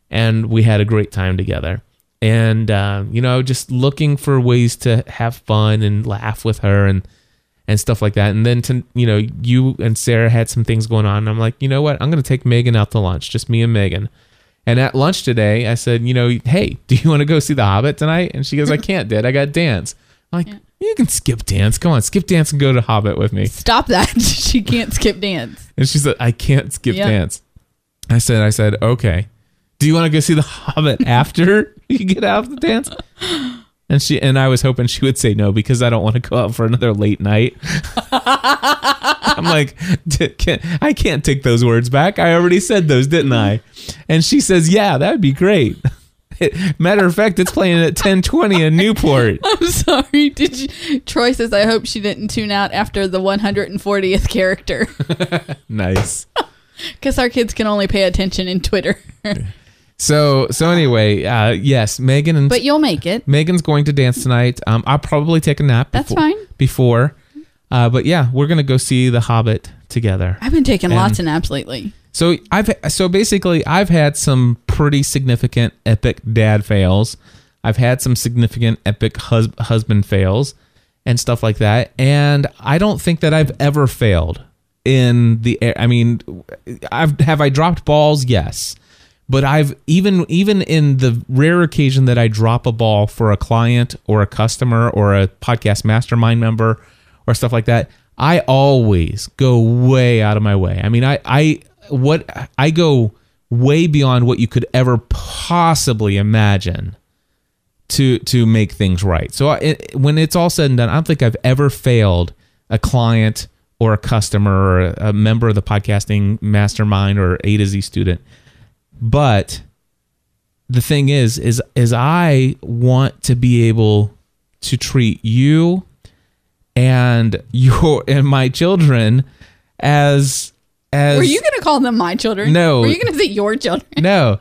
And we had a great time together. And, uh, you know, just looking for ways to have fun and laugh with her and, and stuff like that. And then, to, you know, you and Sarah had some things going on. And I'm like, you know what? I'm going to take Megan out to lunch, just me and Megan. And at lunch today, I said, you know, hey, do you want to go see The Hobbit tonight? And she goes, I can't, Dad. I got dance. I'm like, you can skip dance. Come on, skip dance and go to Hobbit with me. Stop that. she can't skip dance. And she said, I can't skip Yeah. dance. I said, I said, okay. Do you want to go see The Hobbit after you get out of the dance? And she and I was hoping she would say no because I don't want to go out for another late night. I'm like, "D- can't, I can't take those words back. I already said those, didn't I? And she says, yeah, that would be great. Matter of fact, it's playing at 1020 in Newport. I'm sorry. Did you? Troy says, I hope she didn't tune out after the 140th character Nice. because our kids can only pay attention in Twitter. So so anyway, uh, yes, Megan and but you'll make it. Megan's going to dance tonight. Um, I'll probably take a nap. That's before, fine. Before, uh, but yeah, we're gonna go see The Hobbit together. I've been taking And- lots of naps lately. So I've so basically I've had some pretty significant epic dad fails. I've had some significant epic hus- husband fails and stuff like that. And I don't think that I've ever failed in the air. I mean, I've have I dropped balls? Yes. But I've even even in the rare occasion that I drop a ball for a client or a customer or a podcast mastermind member or stuff like that, I always go way out of my way. I mean, I I what I go way beyond what you could ever possibly imagine to to make things right. So it, when it's all said and done, I don't think I've ever failed a client or a customer or a member of the podcasting mastermind or A to Z student. But the thing is, is is I want to be able to treat you and your and my children as as Were you going to call them my children? No. Were you going to say your children? no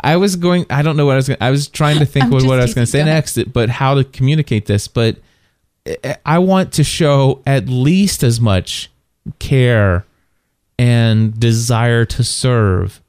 i was going i don't know what i was going i was trying to think what, what i was going to say next but how to communicate this but i want to show at least as much care and desire to serve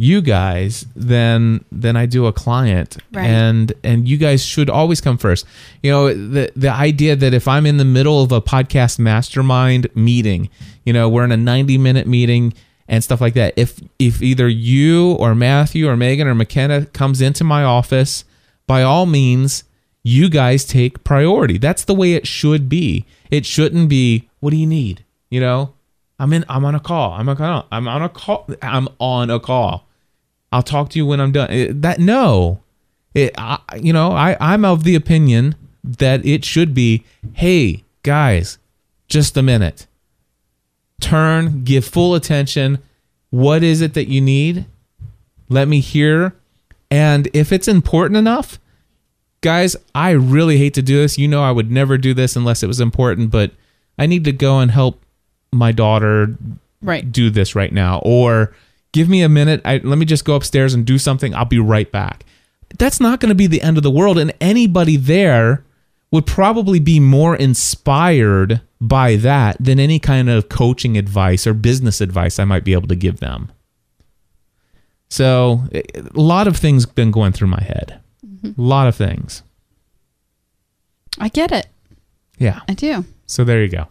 you guys than than i do a client. Right. and and you guys should always come first. You know the the idea that if i'm in the middle of a podcast mastermind meeting you know we're in a 90 minute meeting and stuff like that if if either you or matthew or megan or mckenna comes into my office by all means you guys take priority. That's the way it should be. It shouldn't be what do you need? You know? I'm in i'm on a call. I'm on a call i'm on a call i'm on a call i'll talk to you when i'm done It- that no it, I, you know, I, I'm of the opinion that it should be, hey, guys, just a minute. Turn, give full attention. What is it that you need? Let me hear. And if it's important enough, guys, I really hate to do this. You know, I would never do this unless it was important, but I need to go and help my daughter Right. do this right now or give me a minute. I, let me just go upstairs and do something. I'll be right back. That's not going to be the end of the world and anybody there would probably be more inspired by that than any kind of coaching advice or business advice i might be able to give them. So a lot of things been going through my head. Mm-hmm. A lot of things. I get it. yeah. I do. so there you go.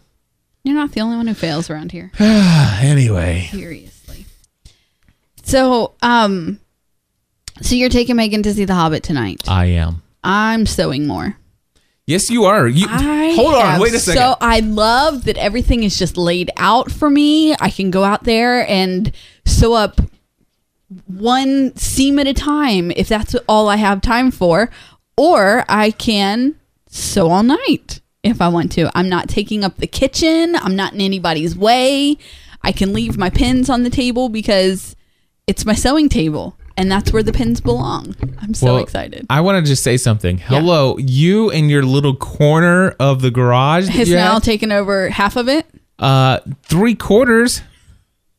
You're not the only one who fails around here. anyway. Seriously. So, um, so you're taking Megan to see The Hobbit tonight. i am I'm sewing more. yes you are you I hold on wait a second So I love that everything is just laid out for me. I can go out there and sew up one seam at a time if that's all I have time for, or I can sew all night if I want to. I'm not taking up the kitchen, I'm not in anybody's way. I can leave my pins on the table because it's my sewing table and that's where the pins belong. I'm so Well, excited. I want to just say something. Hello, you and your little corner of the garage. Has now had? taken over half of it. uh, three quarters.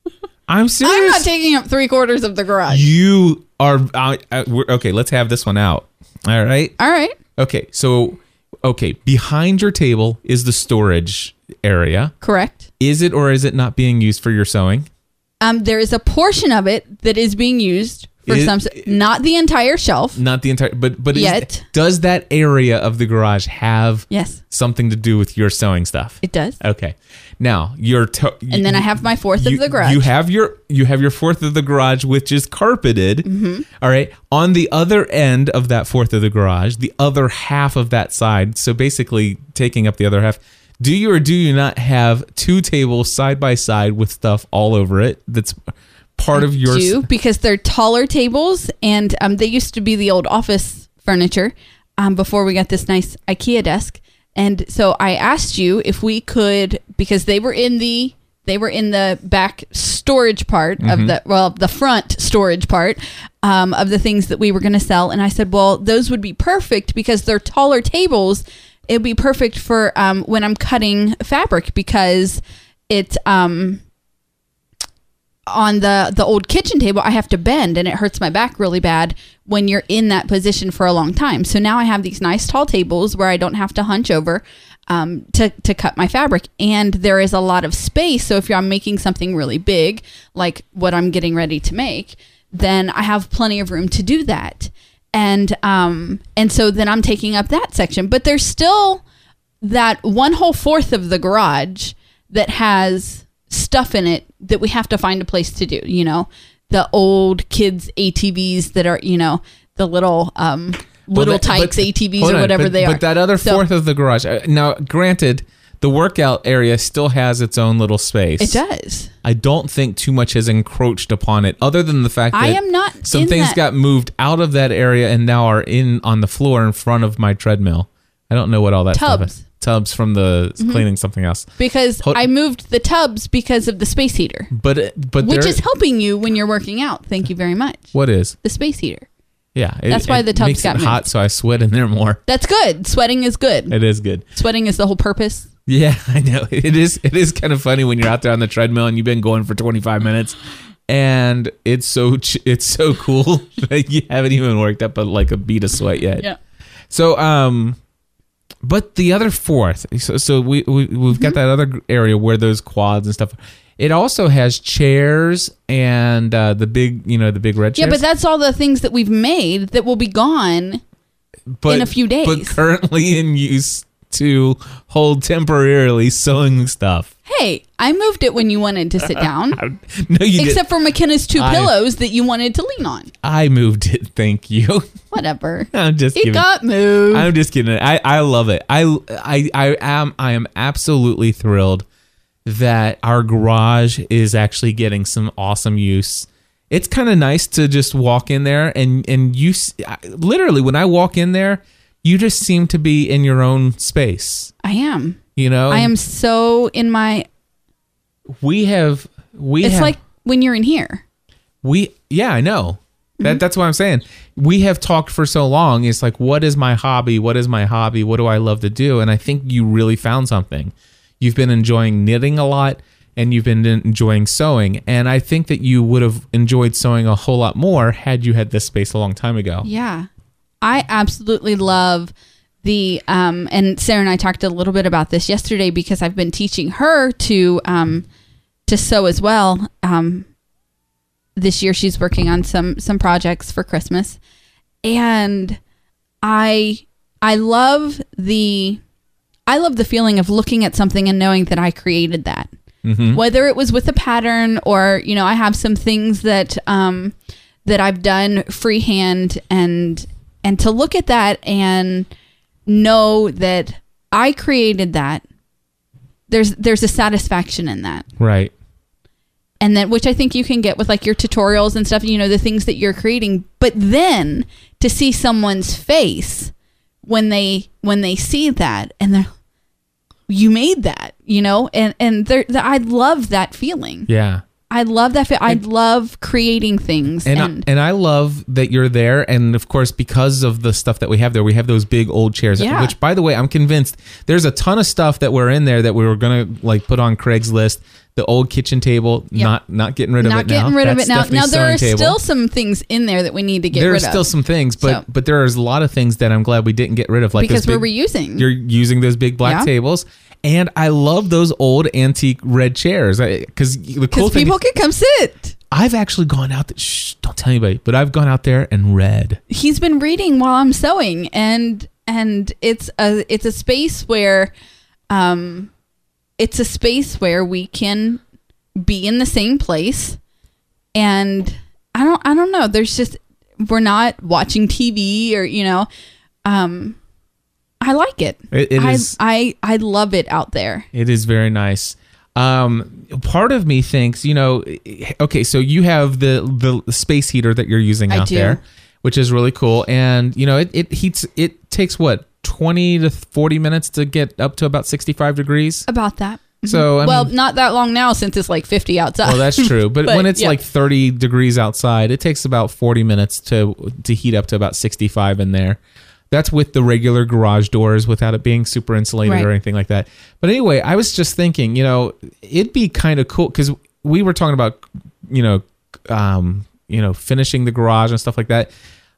I'm serious. I'm not taking up three quarters of the garage. you are uh, we're, okay. Let's have this one out. All right. All right. Okay. So, okay, behind your table is the storage area. Correct. Is it or is it not being used for your sewing? Um, there is a portion of it that is being used for Is- some, not the entire shelf. Not the entire, but but is- Yet. does that area of the garage have Yes, something to do with your sewing stuff? it does. Okay. Now your to- And then I have my fourth you, of the garage. You have your you have your fourth of the garage, which is carpeted. Mm-hmm. All right. On the other end of that fourth of the garage, the other half of that side, so basically taking up the other half. Do you or do you not have two tables side by side with stuff all over it? That's part of your. do because they're taller tables and um, they used to be the old office furniture um, before we got this nice IKEA desk. And so I asked you if we could because they were in the they were in the back storage part Mm-hmm. of the well the front storage part um, of the things that we were going to sell. And I said, well, those would be perfect because they're taller tables. It'd be perfect for um, when I'm cutting fabric because it's um, on the the old kitchen table i have to bend and it hurts my back really bad when you're in that position for a long time. So now i have these nice tall tables where i don't have to hunch over um, to, to cut my fabric. And there is a lot of space. So if I'm making something really big like what i'm getting ready to make then i have plenty of room to do that and um and so then i'm taking up that section but there's still that one whole fourth of the garage that has stuff in it that we have to find a place to do. You know, the old kids ATVs that are, you know, the little um Well, little that- tykes but- ATVs or on, whatever but- they are. But that other So- fourth of the garage. uh, Now, granted, the workout area still has its own little space. it does. I don't think too much has encroached upon it, other than the fact that I am not some things that- got moved out of that area and now are in on the floor in front of my treadmill. I don't know what all that stuff Tubs. is. Tubs from the Mm-hmm. cleaning something else. Because Hold- I moved the tubs because of the space heater, But but which is helping you when you're working out. Thank you very much. what is? The space heater. Yeah, it- That's why the tubs got hot, so I sweat in there more. That's good. Sweating is good. It is good. Sweating is the whole purpose. Yeah, I know. It is it is kind of funny when you're out there on the treadmill and you've been going for 25 minutes and it's so ch- it's so cool that you haven't even worked up a, like a bead of sweat yet. Yeah. So um but the other fourth so, so we, we we've got that other area where those quads and stuff it also has chairs and uh, the big, you know, the big red Yeah, but that's all the things that we've made that will be gone. but, in a few days. But currently in use to hold temporarily sewing stuff. Hey, I moved it when you wanted to sit down. No, you Except for McKenna's two I- pillows that you wanted to lean on. I moved it. Thank you. Whatever. I'm just It kidding. got moved. I'm just kidding. I, I love it. I, I I am I am absolutely thrilled that our garage is actually getting some awesome use. It's kind of nice to just walk in there and and you literally when I walk in there, you just seem to be in your own space. I am. You know, I am so in my. We have we It's have, like when you're in here. We yeah, I know. Mm-hmm. That that's what I'm saying. We have talked for so long. It's like, what is my hobby? What is my hobby? What do I love to do? And I think you really found something. You've been enjoying knitting a lot, and you've been enjoying sewing. And I think that you would have enjoyed sewing a whole lot more had you had this space a long time ago. Yeah. I absolutely love the um and Sarah and I talked a little bit about this yesterday because I've been teaching her to um to sew as well. Um this year she's working on some some projects for Christmas. And I I love the I love the feeling of looking at something and knowing that I created that. Whether it was with a pattern or, you know, I have some things that um that I've done freehand and and to look at that and know that I created that there's there's a satisfaction in that. Right. and then which I think you can get with like your tutorials and stuff, you know, the things that you're creating. But then to see someone's face when they when they see that and they're you made that, you know, and and I love that feeling. Yeah. I love that. I love creating things, And and, I, and I love that you're there, and of course, because of the stuff that we have there, we have those big old chairs. Yeah. Which, by the way, I'm convinced there's a ton of stuff that we're in there that we were gonna like put on Craigslist. The old kitchen table, Yep. not not getting rid of not it now. getting rid of it now. Now there are table. still some things in there that we need to get there are rid still of. some things, but So- but there is a lot of things that I'm glad we didn't get rid of, like because we're big- reusing. You're using those big black Yeah. tables, and I love those old antique red chairs. Because the cool thing, people can come sit. I've actually gone out. There, shh, don't tell anybody, but I've gone out there and read. He's been reading while I'm sewing, and and it's a it's a space where, um, it's a space where we can be in the same place, and I don't I don't know. There's just we're not watching TV or you know, um, I like it. It- it I, is- I I love it out there. It is very nice. Um, part of me thinks, you know, okay, so you have the the space heater that you're using I out do. there, which is really cool, and you know, it, it heats. It takes what twenty to forty minutes to get up to about sixty five degrees. About that. So I well, mean, not that long now since it's like 50 outside. well, that's true. But, But, when it's yeah. like 30 degrees outside, it takes about 40 minutes to to heat up to about 65 in there. That's with the regular garage doors without it being super insulated Right. or anything like that. But anyway, I was just thinking, you know, it'd be kind of cool because we were talking about, you know, um, you know, finishing the garage and stuff like that.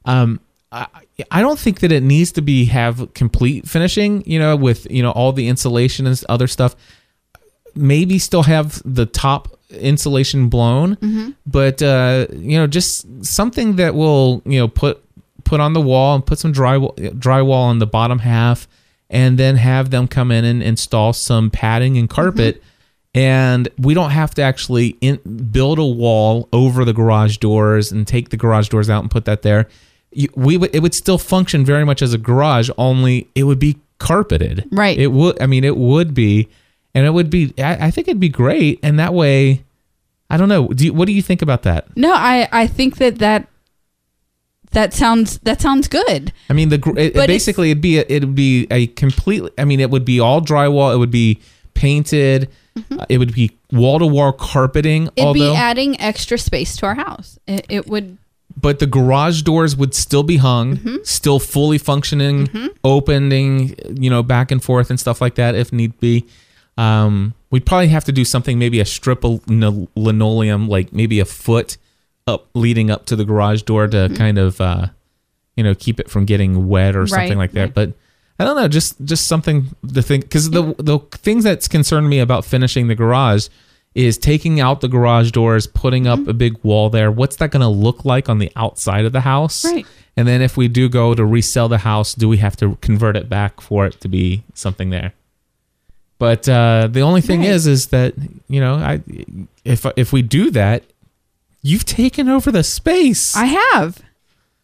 Um, I, I don't think that it needs to be have complete finishing, you know, with you know all the insulation and other stuff maybe still have the top insulation blown, Mm-hmm. but uh, you know, just something that will you know put put on the wall and put some dry drywall on the bottom half, and then have them come in and install some padding and carpet. Mm-hmm. And we don't have to actually in, build a wall over the garage doors and take the garage doors out and put that there. You, we would it would still function very much as a garage, only it would be carpeted. Right. It would. I mean, it would be, and it would be. I, I think it'd be great, and that way, I don't know. Do you, what do you think about that? No, I I think that that that sounds that sounds good. I mean, the gr- it, basically it'd be a, it'd be a complete. I mean, it would be all drywall. It would be painted. uh, it would be wall to wall carpeting. Mm-hmm. It'd although, be adding extra space to our house. It, it would but the garage doors would still be hung, Mm-hmm. still fully functioning, opening, you know, back and forth and stuff like that if need be. Um, we'd probably have to do something, maybe a strip of linoleum, like maybe a foot up leading up to the garage door to kind of, uh, you know, keep it from getting wet or something Mm-hmm. Right, like that. right. But I don't know, just just something to think because the the things that's concerned me about finishing the garage is taking out the garage doors, putting Mm-hmm. up a big wall there. What's that going to look like on the outside of the house? Right. And then if we do go to resell the house, do we have to convert it back for it to be something there? But uh, the only thing Right. is, is that you know, I if if we do that, you've taken over the space. I have.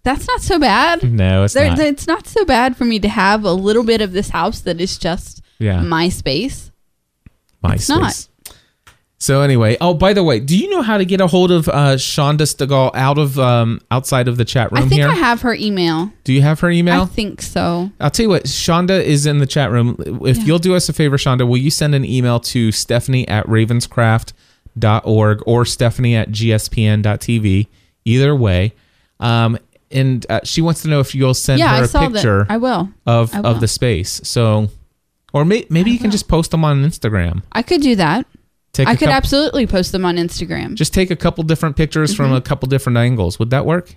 That's not so bad. no, it's There, not. It's not so bad for me to have a little bit of this house that is just Yeah. my space. My It's not. space. So anyway, oh by the way, do you know how to get a hold of uh, Shonda Stegall out of um, outside of the chat room I think here? I have her email. do you have her email? I think so. I'll tell you what, Shonda is in the chat room. If Yeah. you'll do us a favor, Shonda, will you send an email to Stephanie at ravenscraft.org or Stephanie at gspn.tv? Either way. Um, and uh, she wants to know if you'll send yeah, her I a picture that. I will. of, I of the space. So, or may, maybe you can will. just post them on Instagram. I could do that. Take I could couple- absolutely post them on Instagram. just take a couple different pictures Mm-hmm. from a couple different angles. Would that work?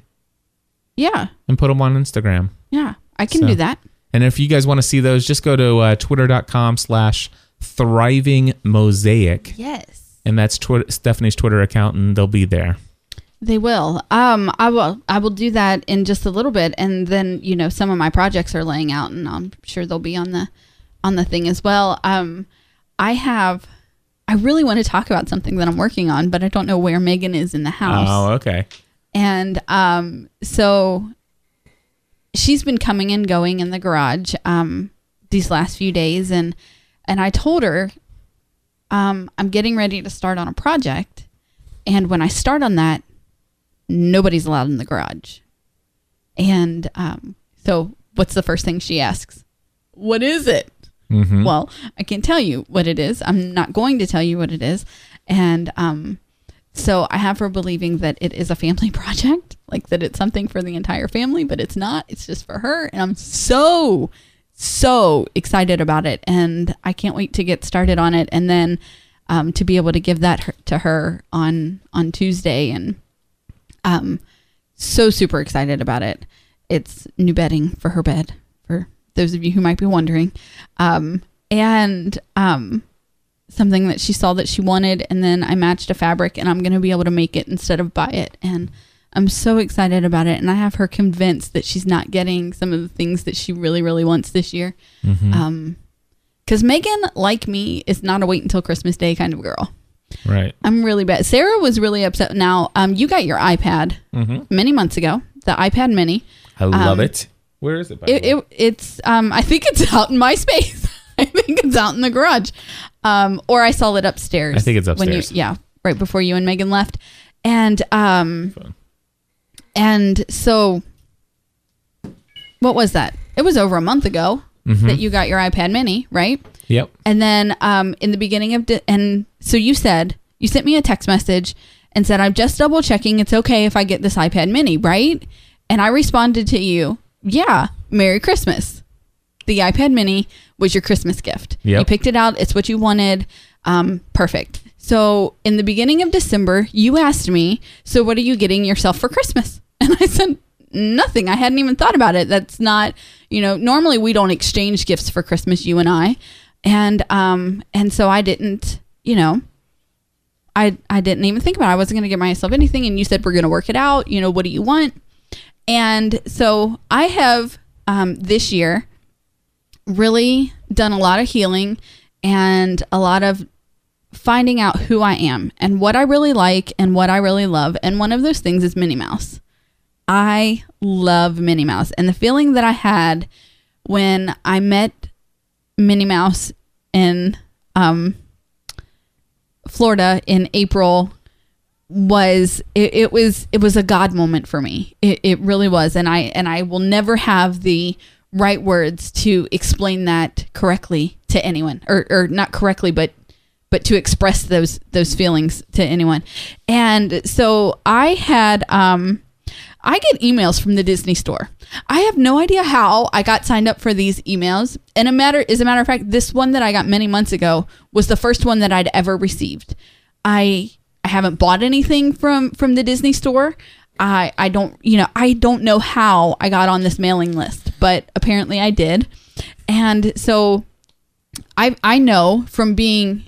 yeah, And put them on Instagram. yeah, I can So- do that. And if you guys want to see those, just go to uh, twitter.com slash thriving mosaic. Yes, And that's Twitter, Stephanie's Twitter account, and they'll be there. they will. Um, I will. I will do that in just a little bit, and then you know some of my projects are laying out, and I'm sure they'll be on the on the thing as well. Um, I have. I really want to talk about something that I'm working on, but I don't know where Megan is in the house. Oh, okay. and um, so she's been coming and going in the garage um, these last few days, and and I told her um, I'm getting ready to start on a project, and when I start on that, nobody's allowed in the garage. And um, so, what's the first thing she asks? What is it? Mm-hmm. Well, I can't tell you what it is. I'm not going to tell you what it is. And um, so I have her believing that it is a family project, like that it's something for the entire family, but it's not. It's just for her. And I'm so, so excited about it. And I can't wait to get started on it. And then um, to be able to give that to her on on Tuesday. And um, so super excited about it. It's new bedding for her bed, for those of you who might be wondering. Um, and um, something that she saw that she wanted, and then I matched a fabric, and I'm going to be able to make it instead of buy it. And I'm so excited about it. And I have her convinced that she's not getting some of the things that she really, really wants this year. Um, because Megan, like me, is not a wait until Christmas Day kind of girl. Right. I'm really bad. Sarah was really upset. Now, um, you got your iPad many months ago, the iPad Mini. I love Um, it. Where is it? By It, way? it it's um, I think it's out in my space. I think it's out in the garage, um, or I saw it upstairs. I think it's When you, upstairs. yeah, right before you and Megan left, and um, Fun. And so what was that? It was over a month ago Mm-hmm. that you got your iPad Mini, right? Yep. And then um, in the beginning of, di- and so you said, you sent me a text message and said, I'm just double checking. It's okay if I get this iPad mini, right? And I responded to you, yeah, Merry Christmas. The iPad mini was your Christmas gift. Yep. You picked it out. It's what you wanted. Um, perfect. So in the beginning of December, you asked me, so what are you getting yourself for Christmas? And I said, nothing. I hadn't even thought about it. That's not, you know, normally we don't exchange gifts for Christmas, you and I. And um and so I didn't, you know, I I didn't even think about it. I wasn't going to get myself anything and you said we're going to work it out. You know, what do you want? And so I have um this year really done a lot of healing and a lot of finding out who I am and what I really like and what I really love. And one of those things is Minnie Mouse. I love Minnie Mouse. And the feeling that I had when I met Minnie Mouse in um, Florida in April was it, it was it was a God moment for me. It, it really was, and I and I will never have the right words to explain that correctly to anyone, or or not correctly, but but to express those those feelings to anyone. And so I had um I get emails from the Disney store. I have no idea how I got signed up for these emails. And a matter as a matter of fact, this one that I got many months ago was the first one that I'd ever received. I I haven't bought anything from from the Disney store. I I don't you know I don't know how I got on this mailing list, but apparently I did. And so I I know from being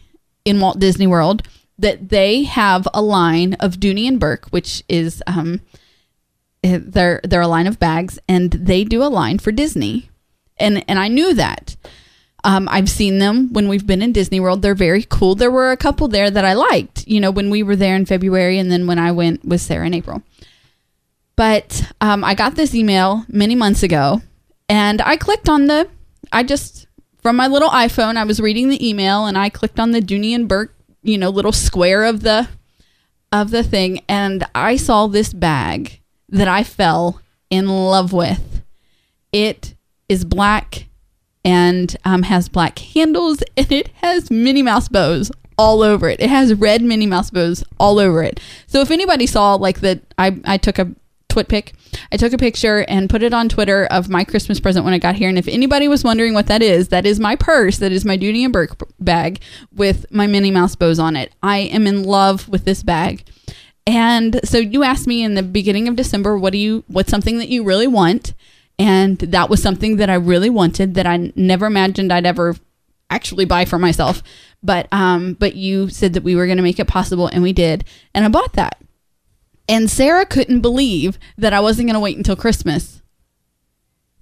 in Walt Disney World that they have a line of Dooney and Bourke, which is um they're they're a line of bags, and they do a line for Disney, and and I knew that. Um, I've seen them when we've been in Disney World. They're very cool. There were a couple there that I liked, you know, when we were there in February, and then when I went with Sarah in April. But um, I got this email many months ago, and I clicked on the. I just from my little iPhone, I was reading the email, and I clicked on the Dooney and Bourke, you know, little square of the of the thing, and I saw this bag that I fell in love with. It is black and um, has black handles, and it has Minnie Mouse bows all over it. It has red Minnie Mouse bows all over it. So if anybody saw like that, I I took a twit pic. I took a picture and put it on Twitter of my Christmas present when I got here. And if anybody was wondering what that is, that is my purse. That is my Dooney and Bourke bag with my Minnie Mouse bows on it. I am in love with this bag. And so you asked me in the beginning of December, what do you, what's something that you really want? And that was something that I really wanted that I never imagined I'd ever actually buy for myself. But, um, but you said that we were going to make it possible and we did. And I bought that. And Sarah couldn't believe that I wasn't going to wait until Christmas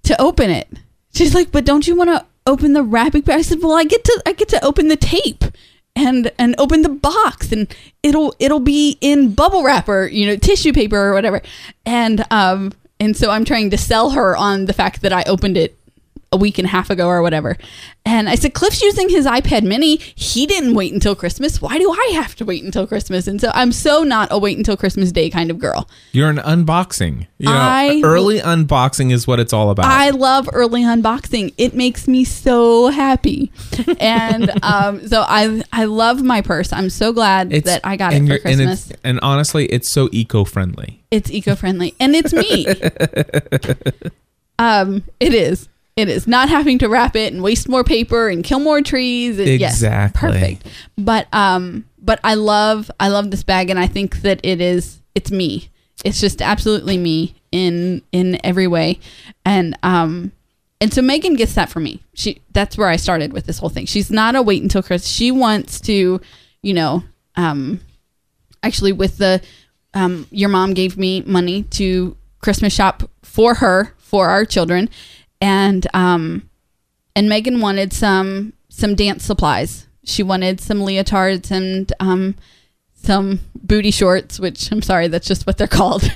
to open it. She's like, "But don't you want to open the wrapping paper?" I said, "Well, I get to I get to open the tape and and open the box and it'll it'll be in bubble wrapper, you know, tissue paper or whatever." And um and so I'm trying to sell her on the fact that I opened it a week and a half ago or whatever. And I said, Cliff's using his iPad mini. He didn't wait until Christmas. Why do I have to wait until Christmas? And so I'm so not a wait until Christmas Day kind of girl. You're an unboxing. You know, I- early unboxing is what it's all about. I love early unboxing. It makes me so happy. and um, so I I love my purse. I'm so glad It's- that I got it and for and Christmas. it's- And, honestly, it's so eco-friendly. It's eco-friendly and it's me. um, it is. It is not having to wrap it and waste more paper and kill more trees. And, yes, Exactly. perfect. But um, but I love I love this bag and I think that it is it's me. It's just absolutely me in in every way, and um, and so Megan gets that from me. She that's where I started with this whole thing. She's not a wait until Chris. She wants to, you know, um, actually with the um, your mom gave me money to Christmas shop for her for our children, and um, and Megan wanted some some dance supplies. She wanted some leotards and um, some booty shorts, which I'm sorry, that's just what they're called.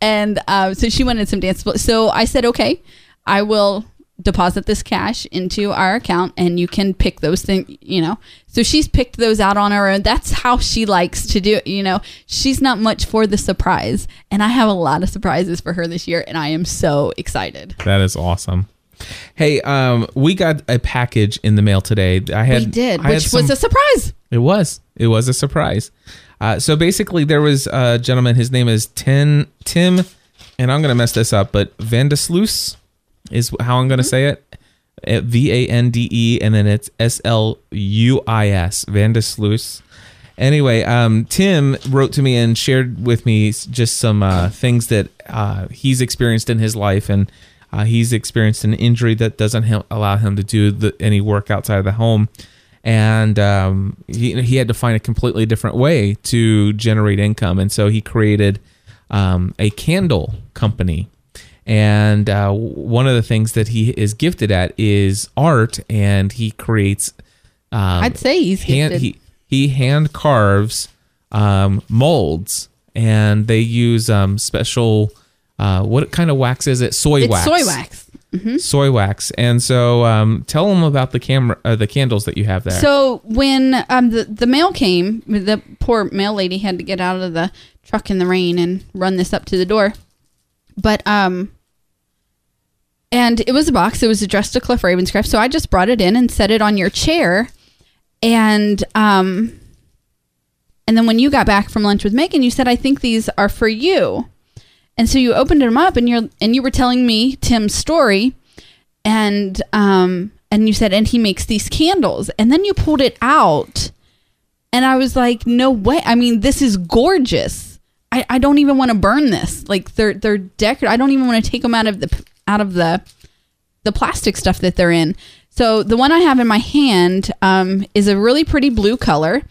and uh, so she wanted some dance. So I said, okay, I will deposit this cash into our account and you can pick those things, you know. So she's picked those out on her own. That's how she likes to do it, you know. She's not much for the surprise. And I have a lot of surprises for her this year and I am so excited. That is awesome. Hey, um, we got a package in the mail today. I had we did, I which some- was a surprise. It was. It was a surprise. Uh, so basically, there was a gentleman. His name is Tim. Tim, and I'm gonna mess this up, but Vandesluis is how I'm gonna say it. V A N D E, and then it's S L U I S. Vandesluis. Anyway, um, Tim wrote to me and shared with me just some uh, things that uh, he's experienced in his life, and uh, he's experienced an injury that doesn't allow him to do the, any work outside of the home. And um, he, he had to find a completely different way to generate income. And so he created um, a candle company. And uh, one of the things that he is gifted at is art. And he creates um, I'd say he's hand, gifted. he, he hand carves um, molds. And they use um, special uh, what kind of wax is it soy it's wax soy wax. soy wax and so um, tell them about the camera uh, the candles that you have there So when um, the the mail came, the poor mail lady had to get out of the truck in the rain and run this up to the door. But um, and it was a box. It was addressed to Cliff Ravenscraft. So I just brought it in and set it on your chair, and um, and then when you got back from lunch with Megan, you said, "I think these are for you." And so you opened them up, and you're and you were telling me Tim's story, and um and you said and he makes these candles. And then you pulled it out. And i was like no way. I mean this is gorgeous. I, I don't even want to burn this. Like they're they're decorative i don't even want to take them out of the out of the the plastic stuff that they're in. So the one i have in my hand um, is a really pretty blue color.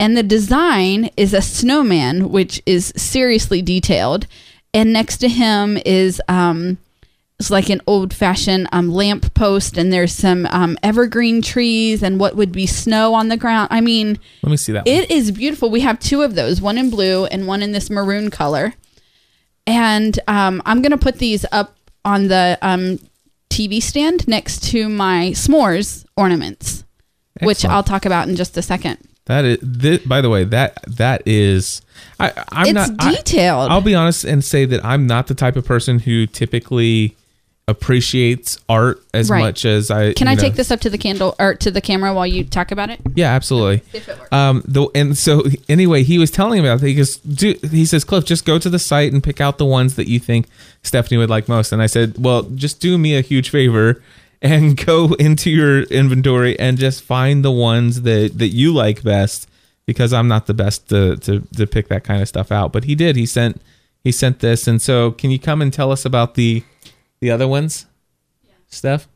And the design is a snowman which is seriously detailed and next to him is um, it's like an old fashioned um, lamp post and there's some um, evergreen trees and what would be snow on the ground. I mean let me see that one. it is beautiful. We have two of those one in blue and one in this maroon color. And um, i'm going to put these up on the um, tv stand next to my s'mores ornaments which i'll talk about in just a second That is, thi- by the way, that that is. I, I'm It's not detailed. I'll be honest and say that I'm not the type of person who typically appreciates art as Right. much as I. can i know- take this up to the candle or to the camera while you talk about it Yeah, absolutely. if it works. Um, the and so anyway, he was telling me about it. He goes, do, he says, Cliff, just go to the site and pick out the ones that you think Stephanie would like most. And I said, well, just do me a huge favor and go into your inventory and just find the ones that that you like best because I'm not the best to to to pick that kind of stuff out. But he did. He sent he sent this, and so can you come and tell us about the the other ones, Steph?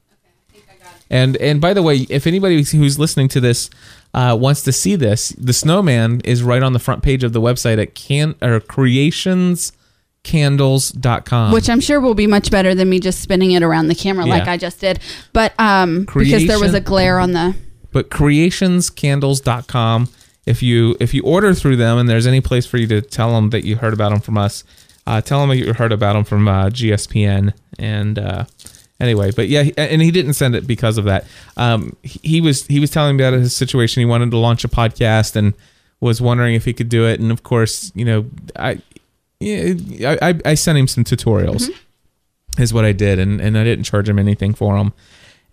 Okay. And and by the way, if anybody who's listening to this uh, wants to see this, the snowman is right on the front page of the website at can or creationscandles.com. which I'm sure will be much better than me just spinning it around the camera like I just did. But um, because there was a glare on the. but creationscandles.com if you if you order through them and there's any place for you to tell them that you heard about them from us uh, tell them you heard about them from uh, gspn and uh, anyway, but yeah, and he didn't send it because of that. Um, he he was he was telling me about his situation. He wanted to launch a podcast and was wondering if he could do it. And of course, you know, I yeah, I, I, I sent him some tutorials. Is what I did, and and I didn't charge him anything for them.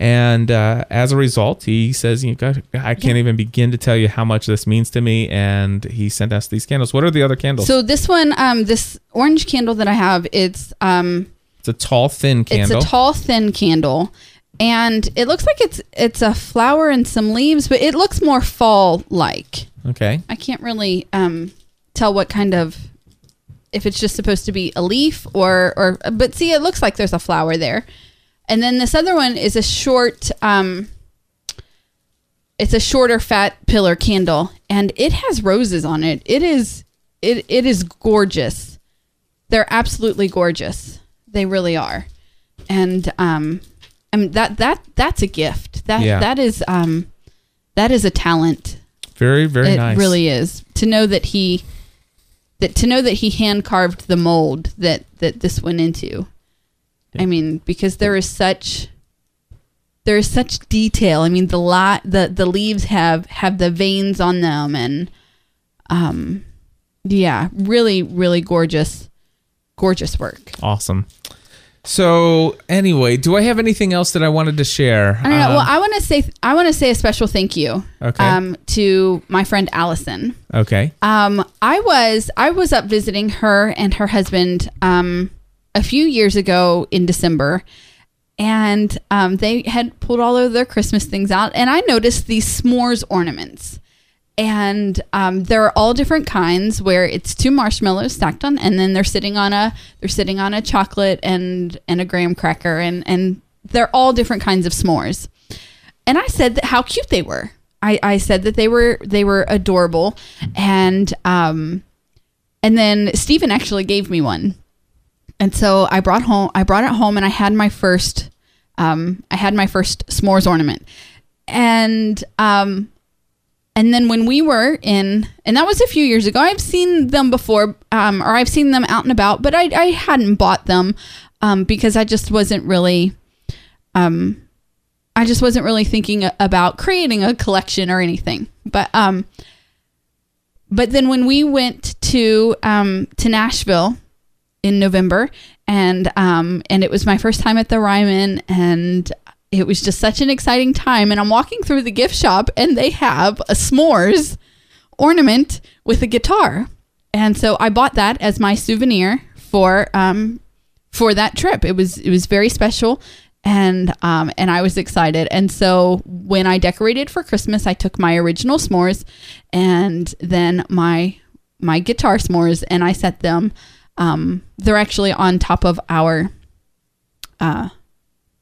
And uh, as a result, he says, "You got, I can't even begin to tell you how much this means to me." And he sent us these candles. What are the other candles? So this one, um, this orange candle that I have, it's um, it's a tall, thin candle. It's a tall, thin candle, and it looks like it's it's a flower and some leaves, but it looks more fall like. okay. I can't really um, tell what kind of if it's just supposed to be a leaf or or but see it looks like there's a flower there. And then this other one is a short um it's a shorter fat pillar candle and it has roses on it. It is it it is gorgeous. They're absolutely gorgeous. They really are. And um I mean that that that's a gift. That Yeah. that is um that is a talent Very, very nice. it nice. really is to know that he that to know that he hand carved the mold that that this went into. I mean, because there is such there is such detail. I mean, the lot the the leaves have have the veins on them and um yeah, really really gorgeous gorgeous work. Awesome. So anyway, do I have anything else that I wanted to share? I don't know. Um, well, I want to say I want to say a special thank you Okay. um to my friend Allison. okay. Um, I was I was up visiting her and her husband um, a few years ago in December, and um, they had pulled all of their Christmas things out, and I noticed these s'mores ornaments, and um, they're all different kinds where it's two marshmallows stacked on, and then they're sitting on a they're sitting on a chocolate and and a graham cracker, and and they're all different kinds of s'mores. And I said that how cute they were. I, I said that they were they were adorable, and um, and then Stephen actually gave me one, and so I brought home I brought it home and I had my first um I had my first s'mores ornament, and um, and then when we were in and that was a few years ago. I've seen them before, um, or I've seen them out and about, but I I hadn't bought them, um, because I just wasn't really um I just wasn't really thinking about creating a collection or anything. But um but then when we went to um to Nashville in November and um and it was my first time at the Ryman and it was just such an exciting time and I'm walking through the gift shop and they have a s'mores ornament with a guitar. And so I bought that as my souvenir for um for that trip. It was it was very special and um and I was excited. And so when I decorated for Christmas, I took my original s'mores and then my my guitar s'mores and I set them um they're actually on top of our uh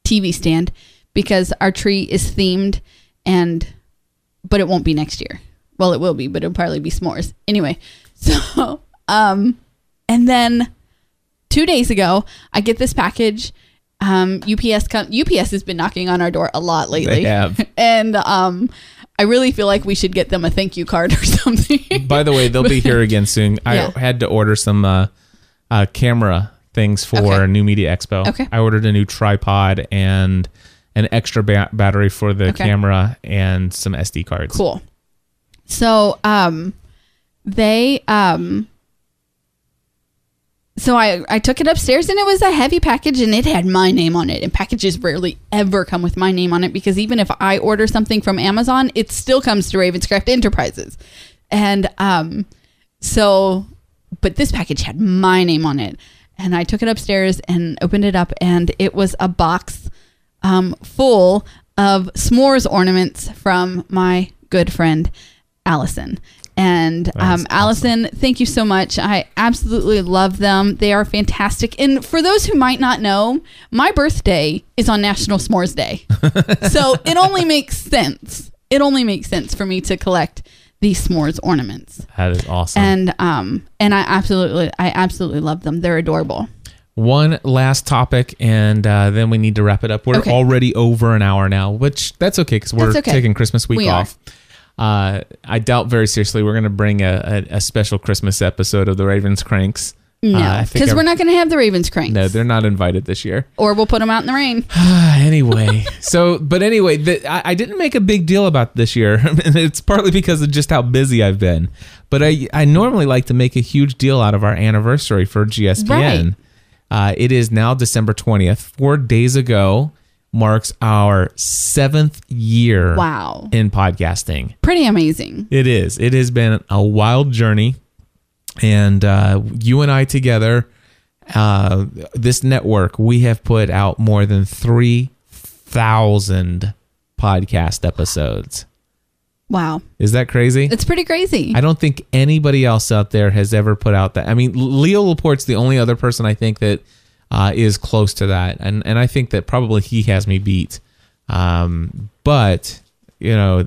TV stand because our tree is themed and but it won't be next year. Well, it will be, but it'll probably be s'mores. Anyway, so um and then two days ago, I get this package. Um, UPS com- UPS has been knocking on our door a lot lately. They have. and um, I really feel like we should get them a thank you card or something. By the way, they'll be here again soon. I Yeah. had to order some uh, uh, camera things for Okay. New Media Expo. Okay. I ordered a new tripod and an extra ba- battery for the Okay. camera and some SD cards. cool. So um, they um. So I, I took it upstairs and it was a heavy package and it had my name on it. And packages rarely ever come with my name on it because even if I order something from Amazon, it still comes to Ravenscraft Enterprises. And um so but this package had my name on it. And I took it upstairs and opened it up and it was a box um full of s'mores ornaments from my good friend Allison. And um, awesome. Allison, thank you so much. I absolutely love them. They are fantastic. And for those who might not know, my birthday is on National S'mores Day. so it only makes sense. It only makes sense for me to collect these s'mores ornaments. That is awesome. And um and I absolutely I absolutely love them. They're adorable. One last topic, and uh, then we need to wrap it up. We're Okay. already over an hour now, which that's okay because we're okay. taking Christmas week We off. Uh, I doubt very seriously we're going to bring a, a, a special Christmas episode of the Ravens Cranks No, Uh, I think because I- we're not going to have the Ravens cranks. No, they're not invited this year. or we'll put them out in the rain. anyway, so but anyway, the, I, I didn't make a big deal about this year, and it's partly because of just how busy I've been. But I I normally like to make a huge deal out of our anniversary for GSPN. Uh, it is now December twentieth. Four days ago marks our seventh year. Wow. In podcasting. Pretty amazing. It is. It has been a wild journey, and uh, you and I together, uh, this network, we have put out more than three thousand podcast episodes. Wow. Is that crazy? It's pretty crazy. I don't think anybody else out there has ever put out that. I mean, Leo Laporte's the only other person I think that uh, is close to that, and and I think that probably he has me beat. Um, but you know,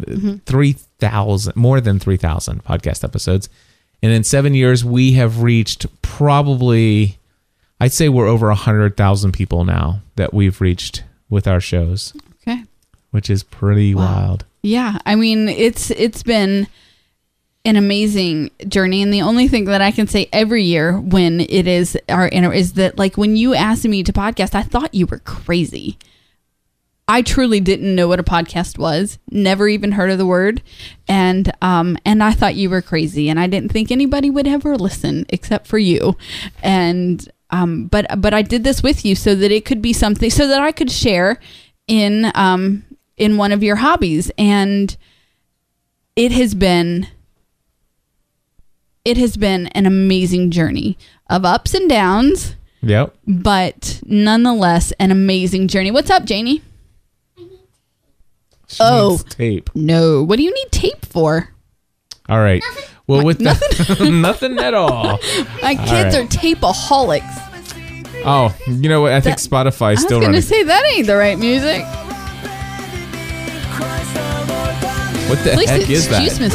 three thousand, more than three thousand podcast episodes, and in seven years we have reached probably, I'd say we're over a hundred thousand people now that we've reached with our shows. Which is pretty wild. Yeah, I mean it's it's been an amazing journey, and the only thing that I can say every year when it is our is that like when you asked me to podcast, I thought you were crazy. I truly didn't know what a podcast was. Never even heard of the word, and um and I thought you were crazy, and I didn't think anybody would ever listen except for you, and um but but I did this with you so that it could be something so that I could share in um in one of your hobbies, and it has been it has been an amazing journey of ups and downs, Yep. but nonetheless an amazing journey. What's up, Janie? She Oh. needs tape. No. What do you need tape for? All right. Well, with that, nothing at all. My kids right. are tapeaholics. Oh, you know what? I think That- Spotify still. I is was still going running. to say that ain't the right music. What the At least heck it's is that? Christmas.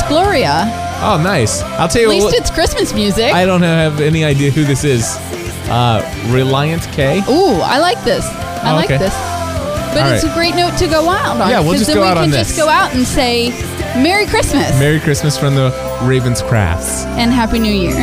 It's Gloria. Oh, nice. I'll tell you At least what. it's Christmas music. I don't have any idea who this is. Uh, Relient K. Ooh, I like this. I Oh, like okay. this. But All it's right. a great note to go out on. Yeah, we'll 'cause just then go we out can on just this. go out and say Merry Christmas Merry Christmas from the Ravenscrafts. and Happy New Year.